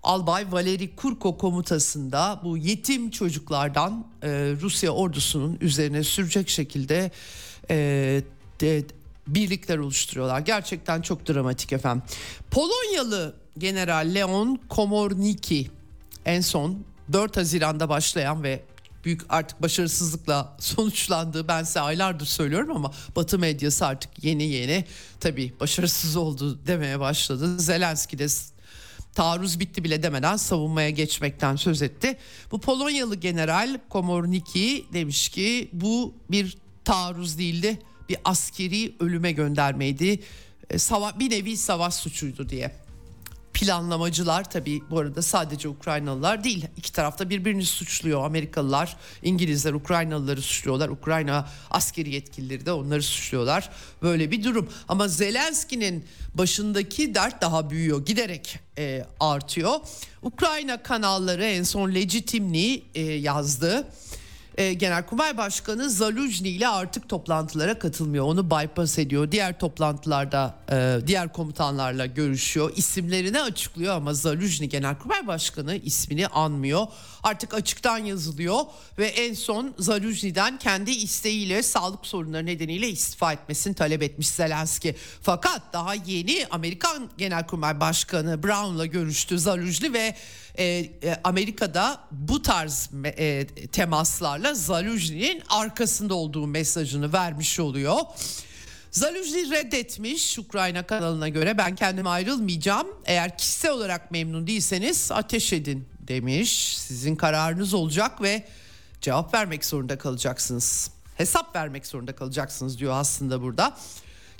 Albay Valeri Kurko komutasında bu yetim çocuklardan e, Rusya ordusunun üzerine sürecek şekilde e, de, birlikler oluşturuyorlar. Gerçekten çok dramatik efendim. Polonyalı General Leon Komorniki en son 4 Haziran'da başlayan ve büyük artık başarısızlıkla sonuçlandığı ben size aylardır söylüyorum ama Batı medyası artık yeni yeni tabii başarısız oldu demeye başladı. Zelenski de taarruz bitti bile demeden savunmaya geçmekten söz etti. Bu Polonyalı general Komorniki demiş ki bu bir taarruz değildi bir askeri ölüme göndermeydi. E, bir nevi savaş suçuydu diye planlamacılar tabii bu arada sadece Ukraynalılar değil. iki tarafta birbirini suçluyor. Amerikalılar, İngilizler Ukraynalıları suçluyorlar. Ukrayna askeri yetkilileri de onları suçluyorlar. Böyle bir durum. Ama Zelenski'nin başındaki dert daha büyüyor. Giderek e, artıyor. Ukrayna kanalları en son Legitimni e, yazdı e, Genelkurmay Başkanı Zaluzny ile artık toplantılara katılmıyor. Onu bypass ediyor. Diğer toplantılarda e, diğer komutanlarla görüşüyor. İsimlerini açıklıyor ama Zaluzny Genelkurmay Başkanı ismini anmıyor. Artık açıktan yazılıyor ve en son Zaluzny'den kendi isteğiyle sağlık sorunları nedeniyle istifa etmesini talep etmiş Zelenski. Fakat daha yeni Amerikan Genelkurmay Başkanı Brown'la görüştü Zaluzny ve e, e, Amerika'da bu tarz e, temaslarla Zaluzny'nin arkasında olduğu mesajını vermiş oluyor. Zaluzny reddetmiş Ukrayna kanalına göre ben kendim ayrılmayacağım. Eğer kişisel olarak memnun değilseniz ateş edin demiş. Sizin kararınız olacak ve cevap vermek zorunda kalacaksınız. Hesap vermek zorunda kalacaksınız diyor aslında burada.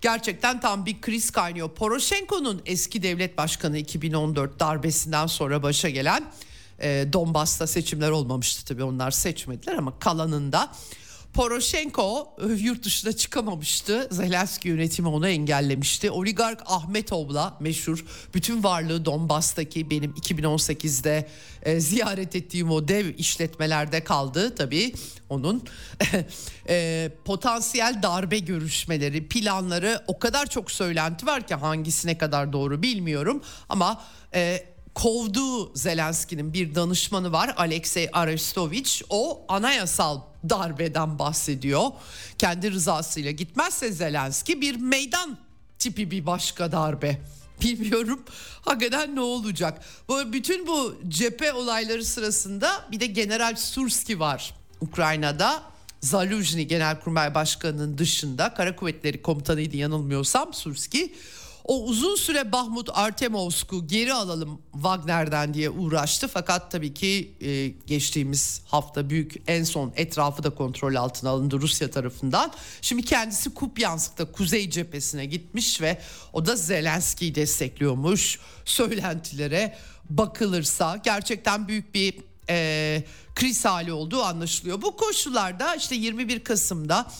Gerçekten tam bir kriz kaynıyor. Poroshenko'nun eski devlet başkanı 2014 darbesinden sonra başa gelen e, Donbas'ta seçimler olmamıştı tabii onlar seçmediler ama kalanında Poroshenko e, yurt dışına çıkamamıştı. Zelenski yönetimi onu engellemişti. Oligark Ahmetov'la meşhur bütün varlığı Donbas'taki benim 2018'de e, ziyaret ettiğim o dev işletmelerde kaldı tabii. Onun e, potansiyel darbe görüşmeleri, planları o kadar çok söylenti var ki hangisine kadar doğru bilmiyorum ama e, kovduğu Zelenski'nin bir danışmanı var Alexey Arestovich. O anayasal darbeden bahsediyor. Kendi rızasıyla gitmezse Zelenski bir meydan tipi bir başka darbe. Bilmiyorum hakikaten ne olacak. Bütün bu cephe olayları sırasında bir de General Surski var Ukrayna'da. Zaluzny Genelkurmay Başkanı'nın dışında Kara Kuvvetleri Komutanıydı yanılmıyorsam Surski. O uzun süre Bahmut Artemovsk'u geri alalım Wagner'den diye uğraştı. Fakat tabii ki e, geçtiğimiz hafta büyük en son etrafı da kontrol altına alındı Rusya tarafından. Şimdi kendisi Kupyansk'ta kuzey cephesine gitmiş ve o da Zelenski'yi destekliyormuş. Söylentilere bakılırsa gerçekten büyük bir e, kriz hali olduğu anlaşılıyor. Bu koşullarda işte 21 Kasım'da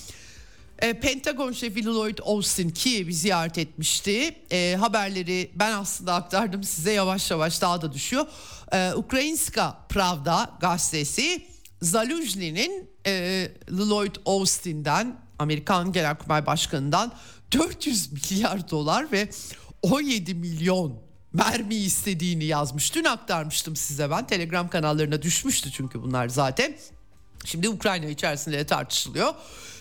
e, Pentagon şefi Lloyd Austin Kiev'i ziyaret etmişti. E, haberleri ben aslında aktardım size yavaş yavaş daha da düşüyor. E, Ukrayinska Pravda gazetesi Zaluzny'nin e, Lloyd Austin'den Amerikan Genelkurmay Başkanı'ndan 400 milyar dolar ve 17 milyon mermi istediğini yazmış. Dün aktarmıştım size ben. Telegram kanallarına düşmüştü çünkü bunlar zaten. Şimdi Ukrayna içerisinde tartışılıyor.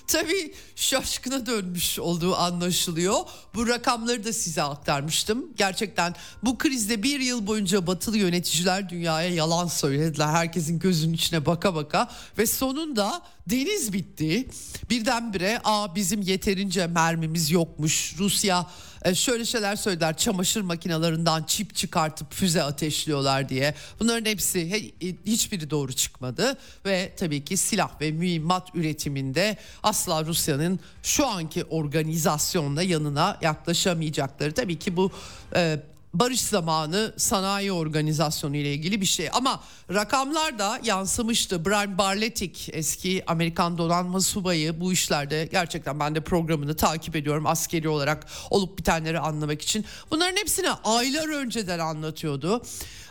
Tabii şaşkına dönmüş olduğu anlaşılıyor. Bu rakamları da size aktarmıştım. Gerçekten bu krizde bir yıl boyunca batılı yöneticiler dünyaya yalan söylediler. Herkesin gözünün içine baka baka ve sonunda deniz bitti. Birdenbire aa bizim yeterince mermimiz yokmuş. Rusya e, şöyle şeyler söylediler çamaşır makinalarından çip çıkartıp füze ateşliyorlar diye. Bunların hepsi hiçbiri doğru çıkmadı ve tabii ki silah ve mühimmat üretiminde asla Rusya'nın şu anki organizasyonla yanına yaklaşamayacakları. Tabii ki bu e, barış zamanı sanayi organizasyonu ile ilgili bir şey. Ama rakamlar da yansımıştı. Brian Barletik eski Amerikan donanma subayı bu işlerde gerçekten ben de programını takip ediyorum askeri olarak olup bitenleri anlamak için. Bunların hepsini aylar önceden anlatıyordu.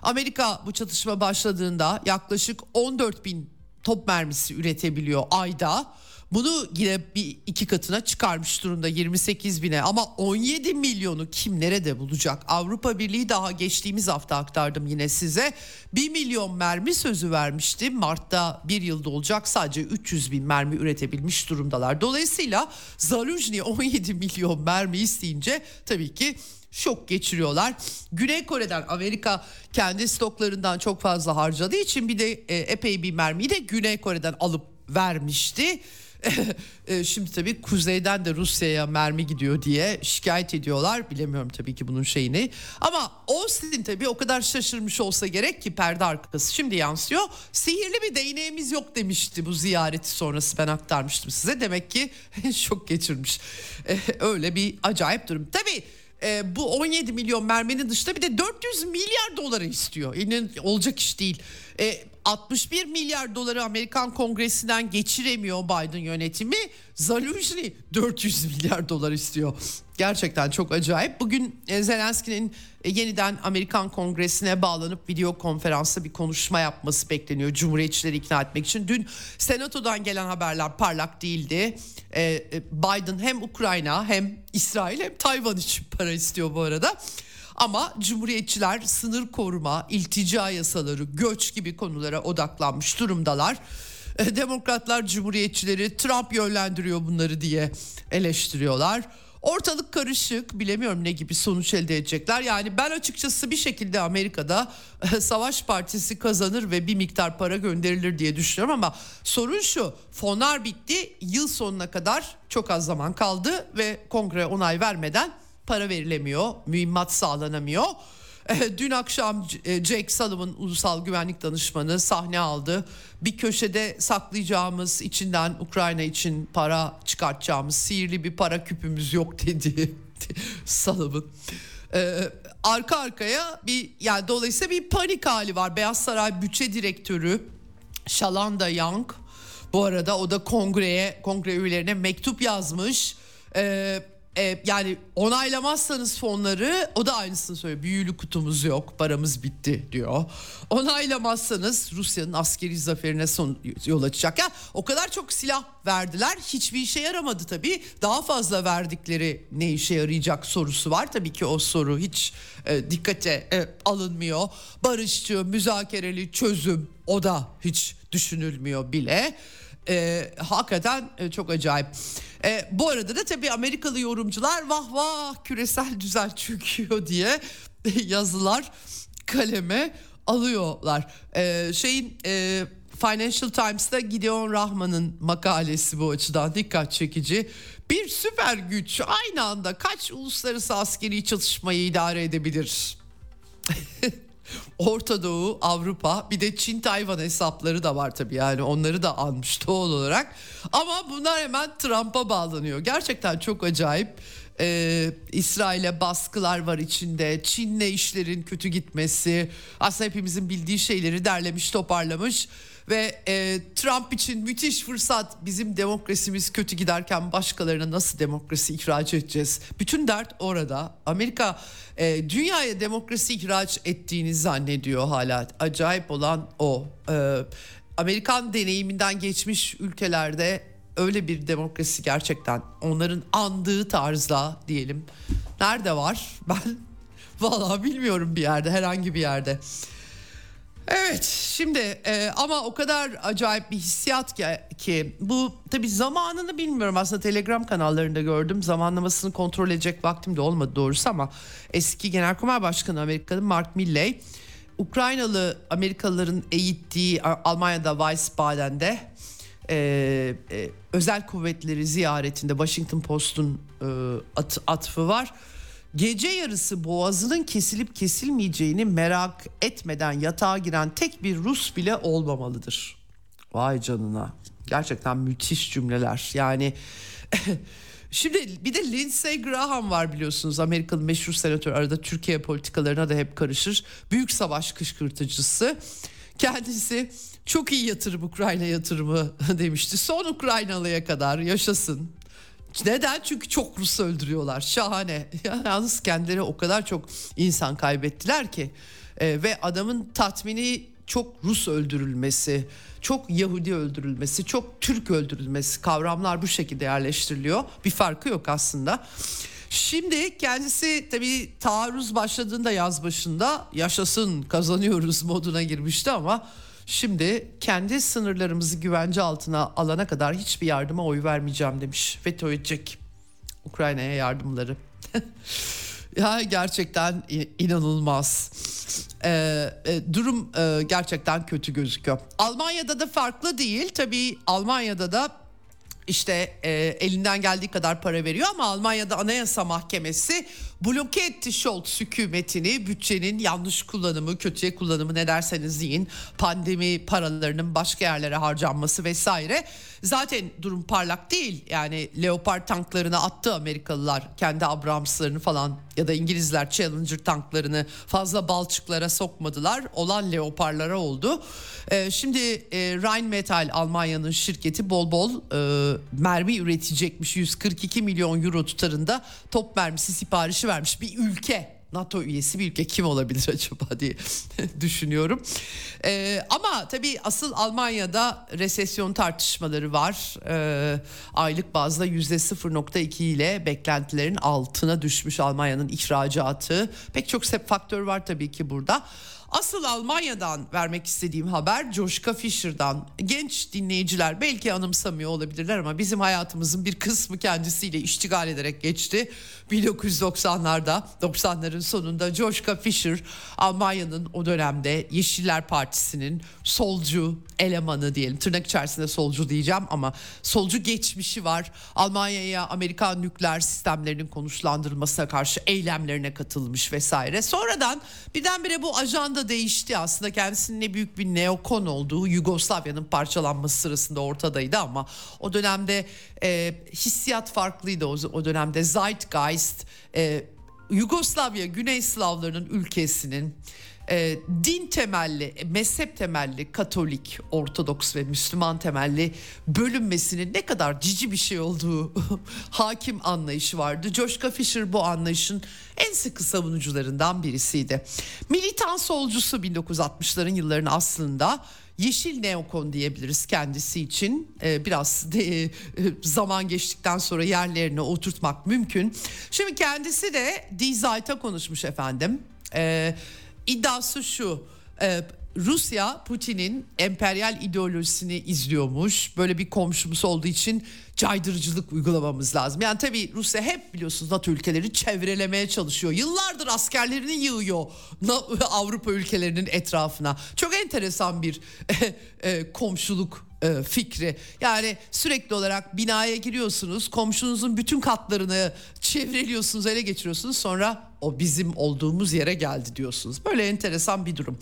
Amerika bu çatışma başladığında yaklaşık 14 bin top mermisi üretebiliyor ayda. Bunu yine bir iki katına çıkarmış durumda 28 bine ama 17 milyonu kim nerede bulacak? Avrupa Birliği daha geçtiğimiz hafta aktardım yine size. 1 milyon mermi sözü vermişti. Mart'ta bir yılda olacak sadece 300 bin mermi üretebilmiş durumdalar. Dolayısıyla Zaluzhny 17 milyon mermi isteyince tabii ki şok geçiriyorlar. Güney Kore'den Amerika kendi stoklarından çok fazla harcadığı için bir de e, epey bir mermiyi de Güney Kore'den alıp vermişti. E, şimdi tabii kuzeyden de Rusya'ya mermi gidiyor diye şikayet ediyorlar. Bilemiyorum tabii ki bunun şeyini. Ama Austin tabii o kadar şaşırmış olsa gerek ki perde arkası şimdi yansıyor. Sihirli bir değneğimiz yok demişti bu ziyareti sonrası ben aktarmıştım size. Demek ki şok geçirmiş. E, öyle bir acayip durum. Tabii e, bu 17 milyon merminin dışında bir de 400 milyar doları istiyor. Yani olacak iş değil. E, 61 milyar doları Amerikan Kongresi'nden geçiremiyor Biden yönetimi. Zaluzhny 400 milyar dolar istiyor. Gerçekten çok acayip. Bugün e, Zelenski'nin e, yeniden Amerikan Kongresi'ne bağlanıp video konferansta bir konuşma yapması bekleniyor. Cumhuriyetçileri ikna etmek için. Dün Senato'dan gelen haberler parlak değildi. E, Biden hem Ukrayna hem İsrail hem Tayvan için para istiyor bu arada. Ama cumhuriyetçiler sınır koruma, iltica yasaları, göç gibi konulara odaklanmış durumdalar. E, demokratlar cumhuriyetçileri Trump yönlendiriyor bunları diye eleştiriyorlar. Ortalık karışık bilemiyorum ne gibi sonuç elde edecekler. Yani ben açıkçası bir şekilde Amerika'da e, Savaş Partisi kazanır ve bir miktar para gönderilir diye düşünüyorum ama sorun şu fonlar bitti yıl sonuna kadar çok az zaman kaldı ve kongre onay vermeden para verilemiyor, mühimmat sağlanamıyor. Eh, dün akşam eh, Jake Sullivan ulusal güvenlik danışmanı sahne aldı. Bir köşede saklayacağımız içinden Ukrayna için para çıkartacağımız sihirli bir para küpümüz yok dedi Sullivan. Ee, arka arkaya bir yani dolayısıyla bir panik hali var. Beyaz Saray bütçe direktörü Shalanda Young bu arada o da kongreye kongre üyelerine mektup yazmış. Ee, e, yani onaylamazsanız fonları o da aynısını söylüyor. Büyülü kutumuz yok paramız bitti diyor. Onaylamazsanız Rusya'nın askeri zaferine son yol açacak. Ya o kadar çok silah verdiler hiçbir işe yaramadı tabii. Daha fazla verdikleri ne işe yarayacak sorusu var. Tabii ki o soru hiç e, dikkate e, alınmıyor. Barışçı, müzakereli çözüm o da hiç düşünülmüyor bile. E, hakikaten e, çok acayip. E, bu arada da tabii Amerikalı yorumcular vah vah küresel düzen çöküyor diye yazılar kaleme alıyorlar. E, şeyin e, Financial Times'ta Gideon Rahman'ın makalesi bu açıdan dikkat çekici. Bir süper güç aynı anda kaç uluslararası askeri çatışmayı idare edebilir? Orta Doğu, Avrupa bir de Çin Tayvan hesapları da var tabii yani onları da almış doğal olarak. Ama bunlar hemen Trump'a bağlanıyor. Gerçekten çok acayip. Ee, İsrail'e baskılar var içinde. Çin'le işlerin kötü gitmesi. Aslında hepimizin bildiği şeyleri derlemiş toparlamış ve e, Trump için müthiş fırsat bizim demokrasimiz kötü giderken başkalarına nasıl demokrasi ihraç edeceğiz? Bütün dert orada. Amerika e, dünyaya demokrasi ihraç ettiğini zannediyor hala. Acayip olan o. E, Amerikan deneyiminden geçmiş ülkelerde öyle bir demokrasi gerçekten onların andığı tarzda diyelim. Nerede var? Ben Vallahi bilmiyorum bir yerde herhangi bir yerde. Evet şimdi e, ama o kadar acayip bir hissiyat ki, ki bu tabi zamanını bilmiyorum. Aslında telegram kanallarında gördüm. Zamanlamasını kontrol edecek vaktim de olmadı doğrusu ama eski genelkurmay başkanı Amerika'nın Mark Milley Ukraynalı Amerikalıların eğittiği Almanya'da Wiesbaden'de e, e, özel kuvvetleri ziyaretinde Washington Post'un e, at, atfı var gece yarısı boğazının kesilip kesilmeyeceğini merak etmeden yatağa giren tek bir Rus bile olmamalıdır. Vay canına. Gerçekten müthiş cümleler. Yani Şimdi bir de Lindsey Graham var biliyorsunuz Amerikalı meşhur senatör arada Türkiye politikalarına da hep karışır. Büyük savaş kışkırtıcısı. Kendisi çok iyi yatırım Ukrayna yatırımı demişti. Son Ukraynalıya kadar yaşasın. Neden? Çünkü çok Rus öldürüyorlar. Şahane. Yalnız kendileri o kadar çok insan kaybettiler ki. E, ve adamın tatmini çok Rus öldürülmesi, çok Yahudi öldürülmesi, çok Türk öldürülmesi kavramlar bu şekilde yerleştiriliyor. Bir farkı yok aslında. Şimdi kendisi tabii taarruz başladığında yaz başında yaşasın kazanıyoruz moduna girmişti ama Şimdi kendi sınırlarımızı güvence altına alana kadar hiçbir yardıma oy vermeyeceğim demiş. Veto edecek Ukrayna'ya yardımları. ya gerçekten inanılmaz. Ee, e, durum e, gerçekten kötü gözüküyor. Almanya'da da farklı değil. Tabii Almanya'da da işte e, elinden geldiği kadar para veriyor ama Almanya'da Anayasa Mahkemesi bloke etti Scholz hükümetini bütçenin yanlış kullanımı, kötüye kullanımı ne derseniz deyin, pandemi paralarının başka yerlere harcanması vesaire. Zaten durum parlak değil. Yani Leopard tanklarını attı Amerikalılar kendi Abrams'larını falan ya da İngilizler Challenger tanklarını fazla balçıklara sokmadılar. Olan Leopard'lara oldu. Ee, şimdi e, Rheinmetall Almanya'nın şirketi bol bol e, mermi üretecekmiş. 142 milyon euro tutarında top mermisi siparişi vermiş bir ülke. NATO üyesi bir ülke kim olabilir acaba diye düşünüyorum. Ee, ama tabii asıl Almanya'da resesyon tartışmaları var. Ee, aylık bazda yüzde 0.2 ile beklentilerin altına düşmüş Almanya'nın ihracatı. Pek çok faktör var tabii ki burada. Asıl Almanya'dan vermek istediğim haber Joschka Fischer'dan. Genç dinleyiciler belki anımsamıyor olabilirler ama bizim hayatımızın bir kısmı kendisiyle iştigal ederek geçti. 1990'larda 90'ların sonunda Joschka Fischer Almanya'nın o dönemde Yeşiller Partisi'nin solcu elemanı diyelim tırnak içerisinde solcu diyeceğim ama solcu geçmişi var. Almanya'ya Amerikan nükleer sistemlerinin konuşlandırılmasına karşı eylemlerine katılmış vesaire. Sonradan birdenbire bu ajanda değişti aslında kendisinin ne büyük bir neokon olduğu Yugoslavya'nın parçalanması sırasında ortadaydı ama o dönemde e, hissiyat farklıydı o, o dönemde Zeitgeist e, Yugoslavya Güney Slavlarının ülkesinin e, din temelli, mezhep temelli, Katolik, Ortodoks ve Müslüman temelli bölünmesinin ne kadar cici bir şey olduğu hakim anlayışı vardı. Joshka Fisher bu anlayışın en sıkı savunucularından birisiydi. Militan solcusu 1960'ların yılların aslında yeşil neokon diyebiliriz kendisi için ee, biraz de, e, zaman geçtikten sonra yerlerine oturtmak mümkün. Şimdi kendisi de Die Zeit'a konuşmuş efendim. Ee, iddiası şu. E, Rusya Putin'in emperyal ideolojisini izliyormuş. Böyle bir komşumuz olduğu için caydırıcılık uygulamamız lazım. Yani tabii Rusya hep biliyorsunuz NATO ülkeleri çevrelemeye çalışıyor. Yıllardır askerlerini yığıyor Avrupa ülkelerinin etrafına. Çok enteresan bir e, komşuluk e, fikri. Yani sürekli olarak binaya giriyorsunuz, komşunuzun bütün katlarını çevreliyorsunuz, ele geçiriyorsunuz. Sonra o bizim olduğumuz yere geldi diyorsunuz. Böyle enteresan bir durum.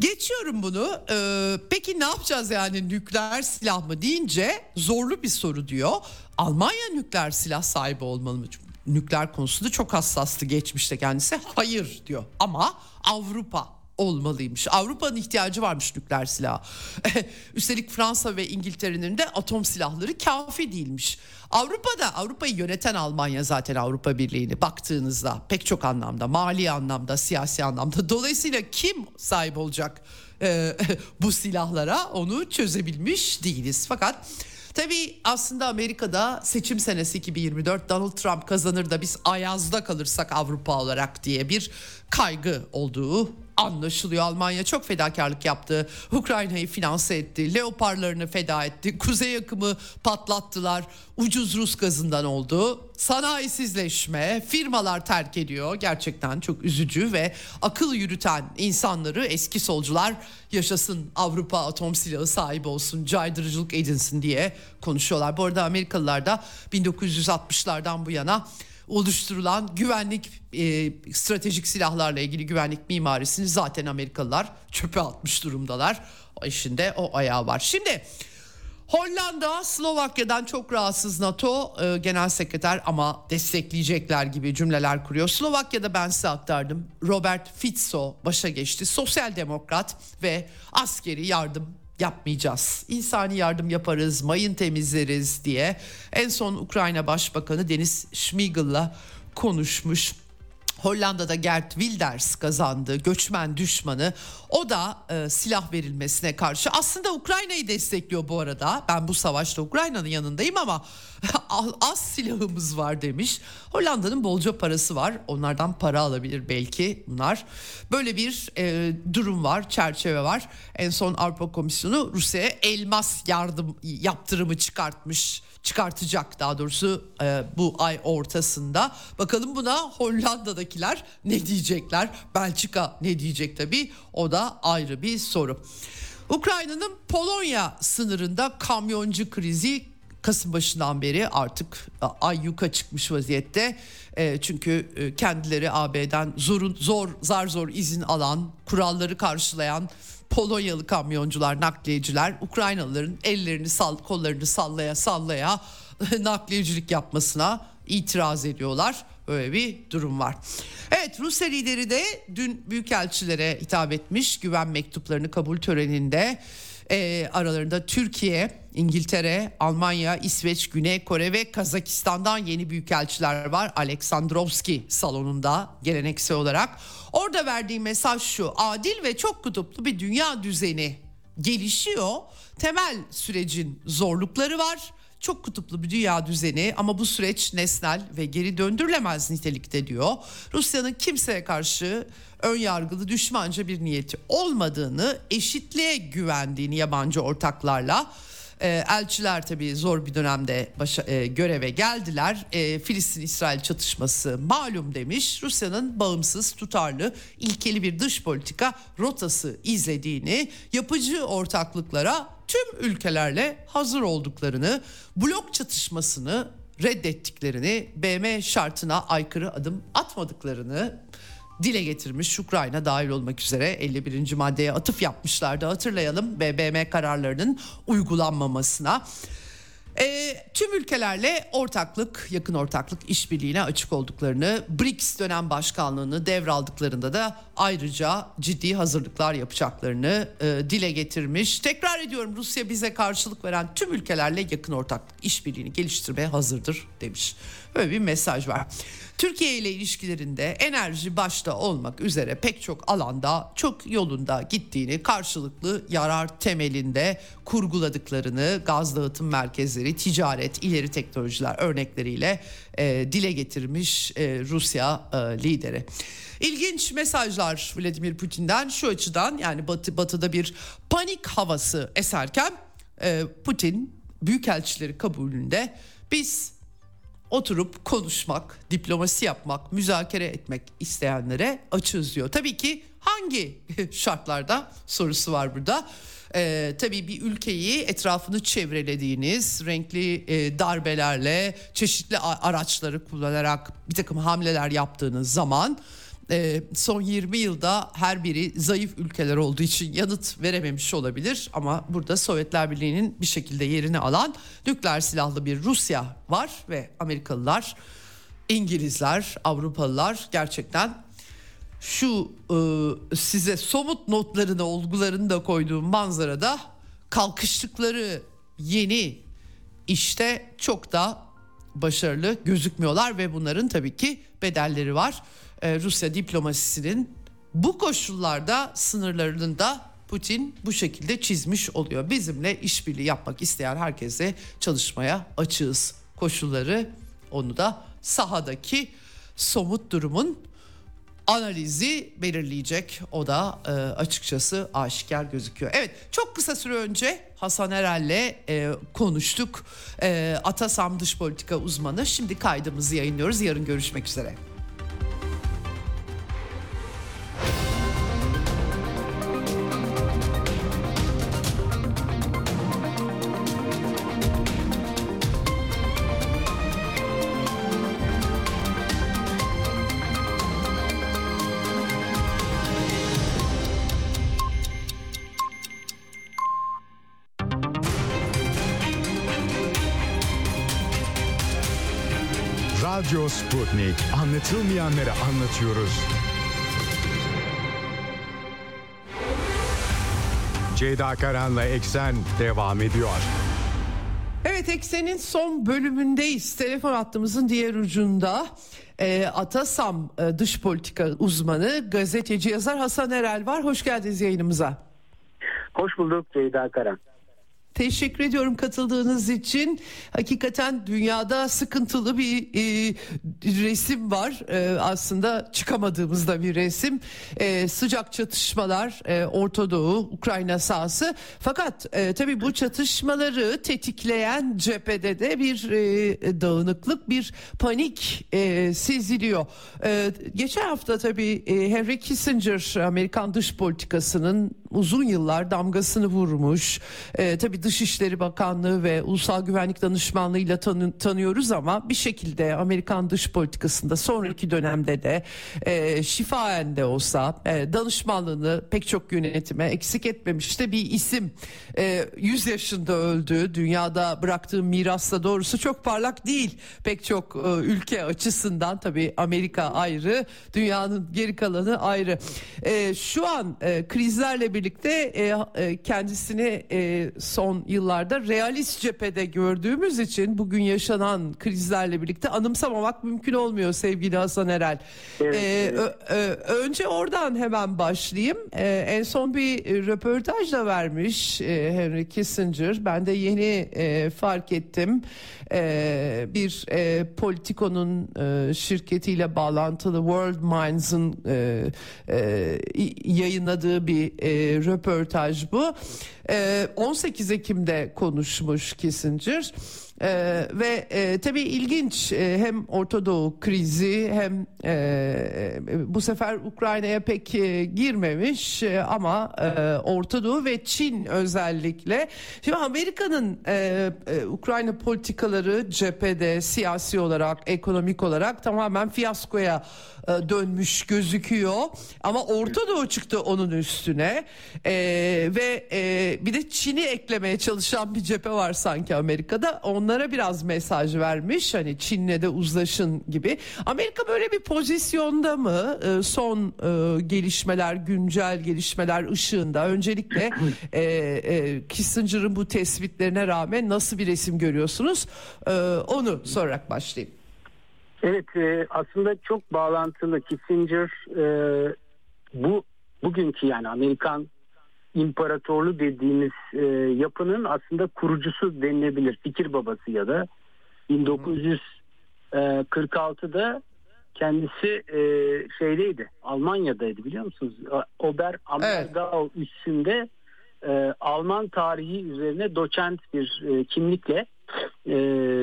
Geçiyorum bunu. Ee, peki ne yapacağız yani nükleer silah mı deyince zorlu bir soru diyor. Almanya nükleer silah sahibi olmalı mı? Nükleer konusunda çok hassastı geçmişte kendisi. Hayır diyor. Ama Avrupa olmalıymış. Avrupa'nın ihtiyacı varmış nükleer silah. Üstelik Fransa ve İngiltere'nin de atom silahları kafi değilmiş. Avrupa'da Avrupa'yı yöneten Almanya zaten Avrupa Birliği'ni baktığınızda pek çok anlamda mali anlamda siyasi anlamda dolayısıyla kim sahip olacak e, bu silahlara onu çözebilmiş değiliz. Fakat Tabii aslında Amerika'da seçim senesi 2024 Donald Trump kazanır da biz ayazda kalırsak Avrupa olarak diye bir kaygı olduğu anlaşılıyor. Almanya çok fedakarlık yaptı. Ukrayna'yı finanse etti. Leoparlarını feda etti. Kuzey akımı patlattılar. Ucuz Rus gazından oldu. Sanayisizleşme, firmalar terk ediyor. Gerçekten çok üzücü ve akıl yürüten insanları eski solcular yaşasın Avrupa atom silahı sahibi olsun, caydırıcılık edinsin diye konuşuyorlar. Bu arada Amerikalılar da 1960'lardan bu yana oluşturulan güvenlik e, stratejik silahlarla ilgili güvenlik mimarisini zaten Amerikalılar çöpe atmış durumdalar. İşinde o ayağı var. Şimdi Hollanda Slovakya'dan çok rahatsız NATO e, Genel Sekreter ama destekleyecekler gibi cümleler kuruyor. Slovakya'da ben size aktardım. Robert Fico başa geçti. Sosyal demokrat ve askeri yardım yapmayacağız. İnsani yardım yaparız, mayın temizleriz diye en son Ukrayna Başbakanı Deniz Schmiegel'la konuşmuş. Hollanda'da Gert Wilders kazandı göçmen düşmanı. O da e, silah verilmesine karşı. Aslında Ukrayna'yı destekliyor bu arada. Ben bu savaşta Ukrayna'nın yanındayım ama az silahımız var demiş. Hollanda'nın bolca parası var. Onlardan para alabilir belki bunlar. Böyle bir e, durum var çerçeve var. En son Avrupa Komisyonu Rusya'ya elmas yardım yaptırımı çıkartmış çıkartacak daha doğrusu e, bu ay ortasında. Bakalım buna Hollanda'dakiler ne diyecekler? Belçika ne diyecek tabii? O da ayrı bir soru. Ukrayna'nın Polonya sınırında kamyoncu krizi Kasım başından beri artık ay yuka çıkmış vaziyette. E, çünkü e, kendileri AB'den zor, zor zar zor izin alan, kuralları karşılayan Polonyalı kamyoncular, nakliyeciler Ukraynalıların ellerini sal, kollarını sallaya sallaya nakliyecilik yapmasına itiraz ediyorlar. Böyle bir durum var. Evet Rusya lideri de dün büyükelçilere hitap etmiş güven mektuplarını kabul töreninde e, aralarında Türkiye, İngiltere, Almanya, İsveç, Güney Kore ve Kazakistan'dan yeni büyükelçiler var. Aleksandrovski salonunda geleneksel olarak. Orada verdiği mesaj şu. Adil ve çok kutuplu bir dünya düzeni gelişiyor. Temel sürecin zorlukları var. Çok kutuplu bir dünya düzeni ama bu süreç nesnel ve geri döndürülemez nitelikte diyor. Rusya'nın kimseye karşı ön yargılı düşmanca bir niyeti olmadığını, eşitliğe güvendiğini yabancı ortaklarla e, elçiler tabii zor bir dönemde başa, e, göreve geldiler. E, Filistin-İsrail çatışması malum demiş. Rusya'nın bağımsız, tutarlı, ilkeli bir dış politika rotası izlediğini, yapıcı ortaklıklara tüm ülkelerle hazır olduklarını, blok çatışmasını reddettiklerini, BM şartına aykırı adım atmadıklarını dile getirmiş Ukrayna dahil olmak üzere 51. maddeye atıf yapmışlardı hatırlayalım BBM kararlarının uygulanmamasına. E, tüm ülkelerle ortaklık, yakın ortaklık işbirliğine açık olduklarını, BRICS dönem başkanlığını devraldıklarında da ayrıca ciddi hazırlıklar yapacaklarını e, dile getirmiş. Tekrar ediyorum Rusya bize karşılık veren tüm ülkelerle yakın ortaklık işbirliğini geliştirmeye hazırdır demiş. Böyle bir mesaj var. Türkiye ile ilişkilerinde enerji başta olmak üzere pek çok alanda çok yolunda gittiğini, karşılıklı yarar temelinde kurguladıklarını, gaz dağıtım merkezleri, ticaret, ileri teknolojiler örnekleriyle e, dile getirmiş e, Rusya e, lideri. İlginç mesajlar Vladimir Putin'den şu açıdan yani batı, batıda bir panik havası eserken e, Putin büyükelçileri kabulünde biz oturup konuşmak, diplomasi yapmak, müzakere etmek isteyenlere açığız diyor. Tabii ki hangi şartlarda sorusu var burada. Ee, tabii bir ülkeyi etrafını çevrelediğiniz renkli e, darbelerle çeşitli araçları kullanarak bir takım hamleler yaptığınız zaman e, son 20 yılda her biri zayıf ülkeler olduğu için yanıt verememiş olabilir. Ama burada Sovyetler Birliği'nin bir şekilde yerini alan nükleer silahlı bir Rusya var ve Amerikalılar, İngilizler, Avrupalılar gerçekten şu e, size somut notlarını, olgularını da koyduğum manzarada kalkıştıkları yeni işte çok da başarılı gözükmüyorlar ve bunların tabii ki bedelleri var. Rusya diplomasisinin bu koşullarda sınırlarının da Putin bu şekilde çizmiş oluyor. Bizimle işbirliği yapmak isteyen herkese çalışmaya açığız koşulları onu da sahadaki somut durumun analizi belirleyecek. O da e, açıkçası aşikar gözüküyor. Evet çok kısa süre önce Hasan Erel'le e, konuştuk. E, Atasam dış politika uzmanı. Şimdi kaydımızı yayınlıyoruz. Yarın görüşmek üzere. Radyo Sputnik. Anlatılmayanları anlatıyoruz. Ceyda Karan'la Eksen devam ediyor. Evet Eksen'in son bölümündeyiz. Telefon hattımızın diğer ucunda e, Atasam e, dış politika uzmanı gazeteci yazar Hasan Erel var. Hoş geldiniz yayınımıza. Hoş bulduk Ceyda Karan. Teşekkür ediyorum katıldığınız için. Hakikaten dünyada sıkıntılı bir e, resim var. E, aslında çıkamadığımızda bir resim. E, sıcak çatışmalar e, Orta Doğu, Ukrayna sahası. Fakat e, tabii bu çatışmaları tetikleyen cephede de bir e, dağınıklık, bir panik e, seziliyor. E, geçen hafta tabii e, Henry Kissinger Amerikan dış politikasının uzun yıllar damgasını vurmuş. E, tabii Dışişleri Bakanlığı ve Ulusal Güvenlik Danışmanlığı ile tanı, tanıyoruz ama bir şekilde Amerikan dış politikasında sonraki dönemde de e, şifaen de olsa e, danışmanlığını pek çok yönetime eksik etmemiş de bir isim. E, 100 yaşında öldü. Dünyada bıraktığı mirasla doğrusu çok parlak değil. Pek çok e, ülke açısından tabii Amerika ayrı, dünyanın geri kalanı ayrı. E, şu an e, krizlerle birlikte e, e, kendisini e, son yıllarda realist cephede gördüğümüz için bugün yaşanan krizlerle birlikte anımsamamak mümkün olmuyor sevgili Hasan Erel. Evet, E, evet. ö- ö- önce oradan hemen başlayayım. E, en son bir e, röportaj da vermiş e, Henry Kissinger. Ben de yeni e, fark ettim. E, bir e, Politico'nun e, şirketiyle bağlantılı World Minds'ın e, e, yayınladığı bir e, röportaj bu. E, 18 Ekim'de konuşmuş Kissinger. Ee, ve e, tabii ilginç e, hem Orta Doğu krizi hem e, bu sefer Ukrayna'ya pek e, girmemiş e, ama e, Orta Doğu ve Çin özellikle. Şimdi Amerika'nın e, e, Ukrayna politikaları cephede siyasi olarak ekonomik olarak tamamen fiyaskoya e, dönmüş gözüküyor. Ama Orta Doğu çıktı onun üstüne. E, ve e, bir de Çin'i eklemeye çalışan bir cephe var sanki Amerika'da onlara biraz mesaj vermiş hani Çin'le de uzlaşın gibi. Amerika böyle bir pozisyonda mı? E, son e, gelişmeler güncel gelişmeler ışığında. Öncelikle e, e, Kissinger'ın bu tespitlerine rağmen nasıl bir resim görüyorsunuz? E, onu sorarak başlayayım. Evet e, aslında çok bağlantılı Kissinger e, bu bugünkü yani Amerikan imparatorluğu dediğimiz e, yapının aslında kurucusu denilebilir. Fikir babası ya da 1946'da kendisi e, şeydeydi Almanya'daydı biliyor musunuz? Ober Ammergau üssünde e, Alman tarihi üzerine doçent bir e, kimlikle e,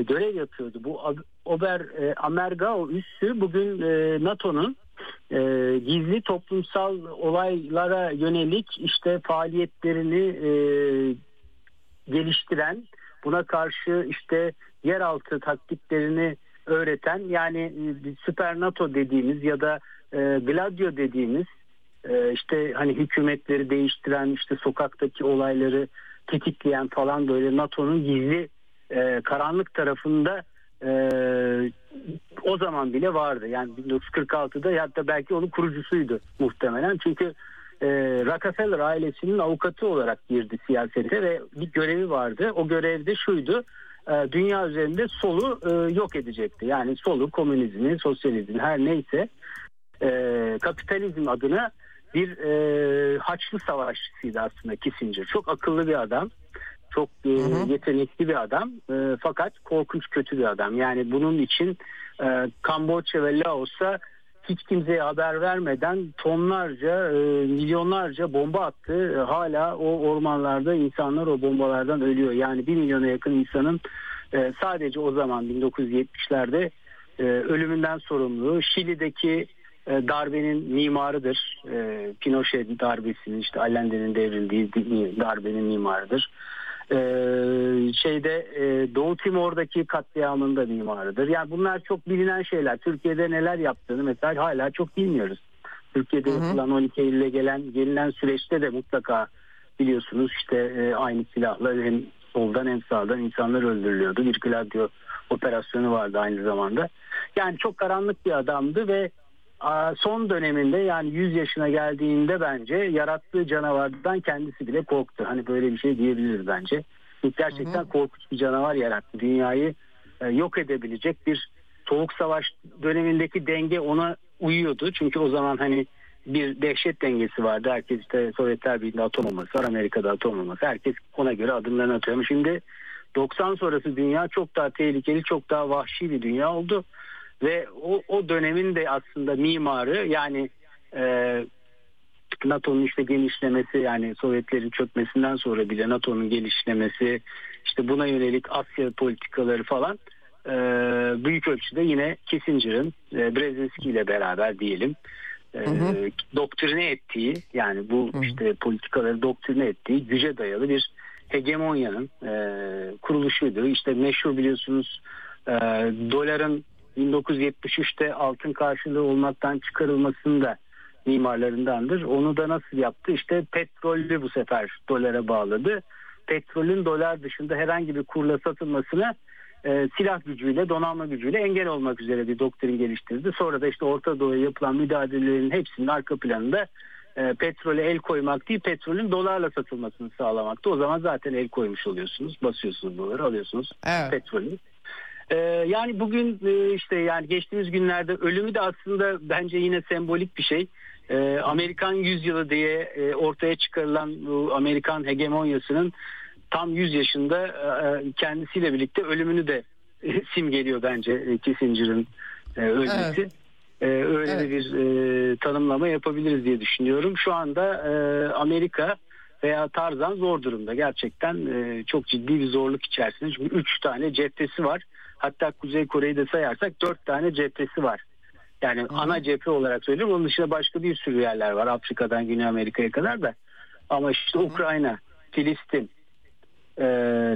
görev yapıyordu. Bu Ober e, Ammergau üssü bugün e, NATO'nun e, gizli toplumsal olaylara yönelik işte faaliyetlerini e, geliştiren, buna karşı işte yeraltı taktiklerini öğreten yani e, süper NATO dediğimiz ya da e, Gladio dediğimiz e, işte hani hükümetleri değiştiren işte sokaktaki olayları tetikleyen falan böyle NATO'nun gizli e, karanlık tarafında e, o zaman bile vardı. Yani 1946'da hatta belki onun kurucusuydu muhtemelen. Çünkü e, Rockefeller ailesinin avukatı olarak girdi siyasete ve bir görevi vardı. O görevde şuydu. e, dünya üzerinde solu e, yok edecekti. Yani solu komünizmi, sosyalizmi her neyse e, kapitalizm adına bir e, Haçlı savaşçısıydı aslında Kissinger. Çok akıllı bir adam. Çok e, yetenekli bir adam. E, fakat korkunç kötü bir adam. Yani bunun için e, Kamboçya ve Laos'a hiç kimseye haber vermeden tonlarca, e, milyonlarca bomba attı. E, hala o ormanlarda insanlar o bombalardan ölüyor. Yani bir milyona yakın insanın e, sadece o zaman 1970'lerde e, ölümünden sorumlu. Şili'deki e, darbenin mimarıdır. E, Pinochet darbesinin işte Allende'nin devrildiği darbenin mimarıdır. E, şeyde e, Doğu Timor'daki katliamın da mimarıdır. Yani bunlar çok bilinen şeyler. Türkiye'de neler yaptığını mesela hala çok bilmiyoruz. Türkiye'de hı hı. yapılan 12 Eylül'e gelen gelinen süreçte de mutlaka biliyorsunuz işte e, aynı silahla hem soldan hem sağdan insanlar öldürülüyordu. Bir Gladio operasyonu vardı aynı zamanda. Yani çok karanlık bir adamdı ve son döneminde yani 100 yaşına geldiğinde bence yarattığı canavardan kendisi bile korktu. Hani böyle bir şey diyebiliriz bence. Gerçekten hı hı. korkunç bir canavar yarattı. Dünyayı e, yok edebilecek bir soğuk savaş dönemindeki denge ona uyuyordu. Çünkü o zaman hani bir dehşet dengesi vardı. Herkes işte Sovyetler Birliği'nde atom olması var, Amerika'da atom olması. Herkes ona göre adımlarını atıyor. Şimdi 90 sonrası dünya çok daha tehlikeli, çok daha vahşi bir dünya oldu. Ve o, o dönemin de aslında mimarı yani e, NATO'nun işte genişlemesi yani Sovyetlerin çökmesinden sonra bile NATO'nun genişlemesi işte buna yönelik Asya politikaları falan e, büyük ölçüde yine Kissinger'ın e, Brzezinski ile beraber diyelim e, hı hı. doktrine ettiği yani bu hı hı. işte politikaları doktrine ettiği güce dayalı bir hegemonyanın e, kuruluşuydu. İşte meşhur biliyorsunuz e, doların 1973'te altın karşılığı olmaktan çıkarılmasının da mimarlarındandır. Onu da nasıl yaptı? İşte petrollü bu sefer dolara bağladı. Petrolün dolar dışında herhangi bir kurla satılmasına e, silah gücüyle, donanma gücüyle engel olmak üzere bir doktrin geliştirdi. Sonra da işte Orta Doğu'ya yapılan müdahalelerin hepsinin arka planında e, petrole el koymak değil, petrolün dolarla satılmasını sağlamaktı. O zaman zaten el koymuş oluyorsunuz, basıyorsunuz doları, alıyorsunuz evet. petrolü. Ee, yani bugün e, işte yani geçtiğimiz günlerde ölümü de aslında bence yine sembolik bir şey. Ee, Amerikan yüzyılı diye e, ortaya çıkarılan bu Amerikan hegemonyasının tam 100 yaşında e, kendisiyle birlikte ölümünü de simgeliyor bence Kissinger'ın ölmesi. Evet. öyle evet. bir tanımlama yapabiliriz diye düşünüyorum. Şu anda Amerika veya Tarzan zor durumda. Gerçekten çok ciddi bir zorluk içerisinde. Çünkü 3 tane cephesi var. Hatta Kuzey Kore'yi de sayarsak dört tane cephesi var. Yani Hı. ana cephe olarak söylüyorum. Onun dışında başka bir sürü yerler var. Afrika'dan Güney Amerika'ya kadar da. Ama işte Hı. Ukrayna, Filistin, e,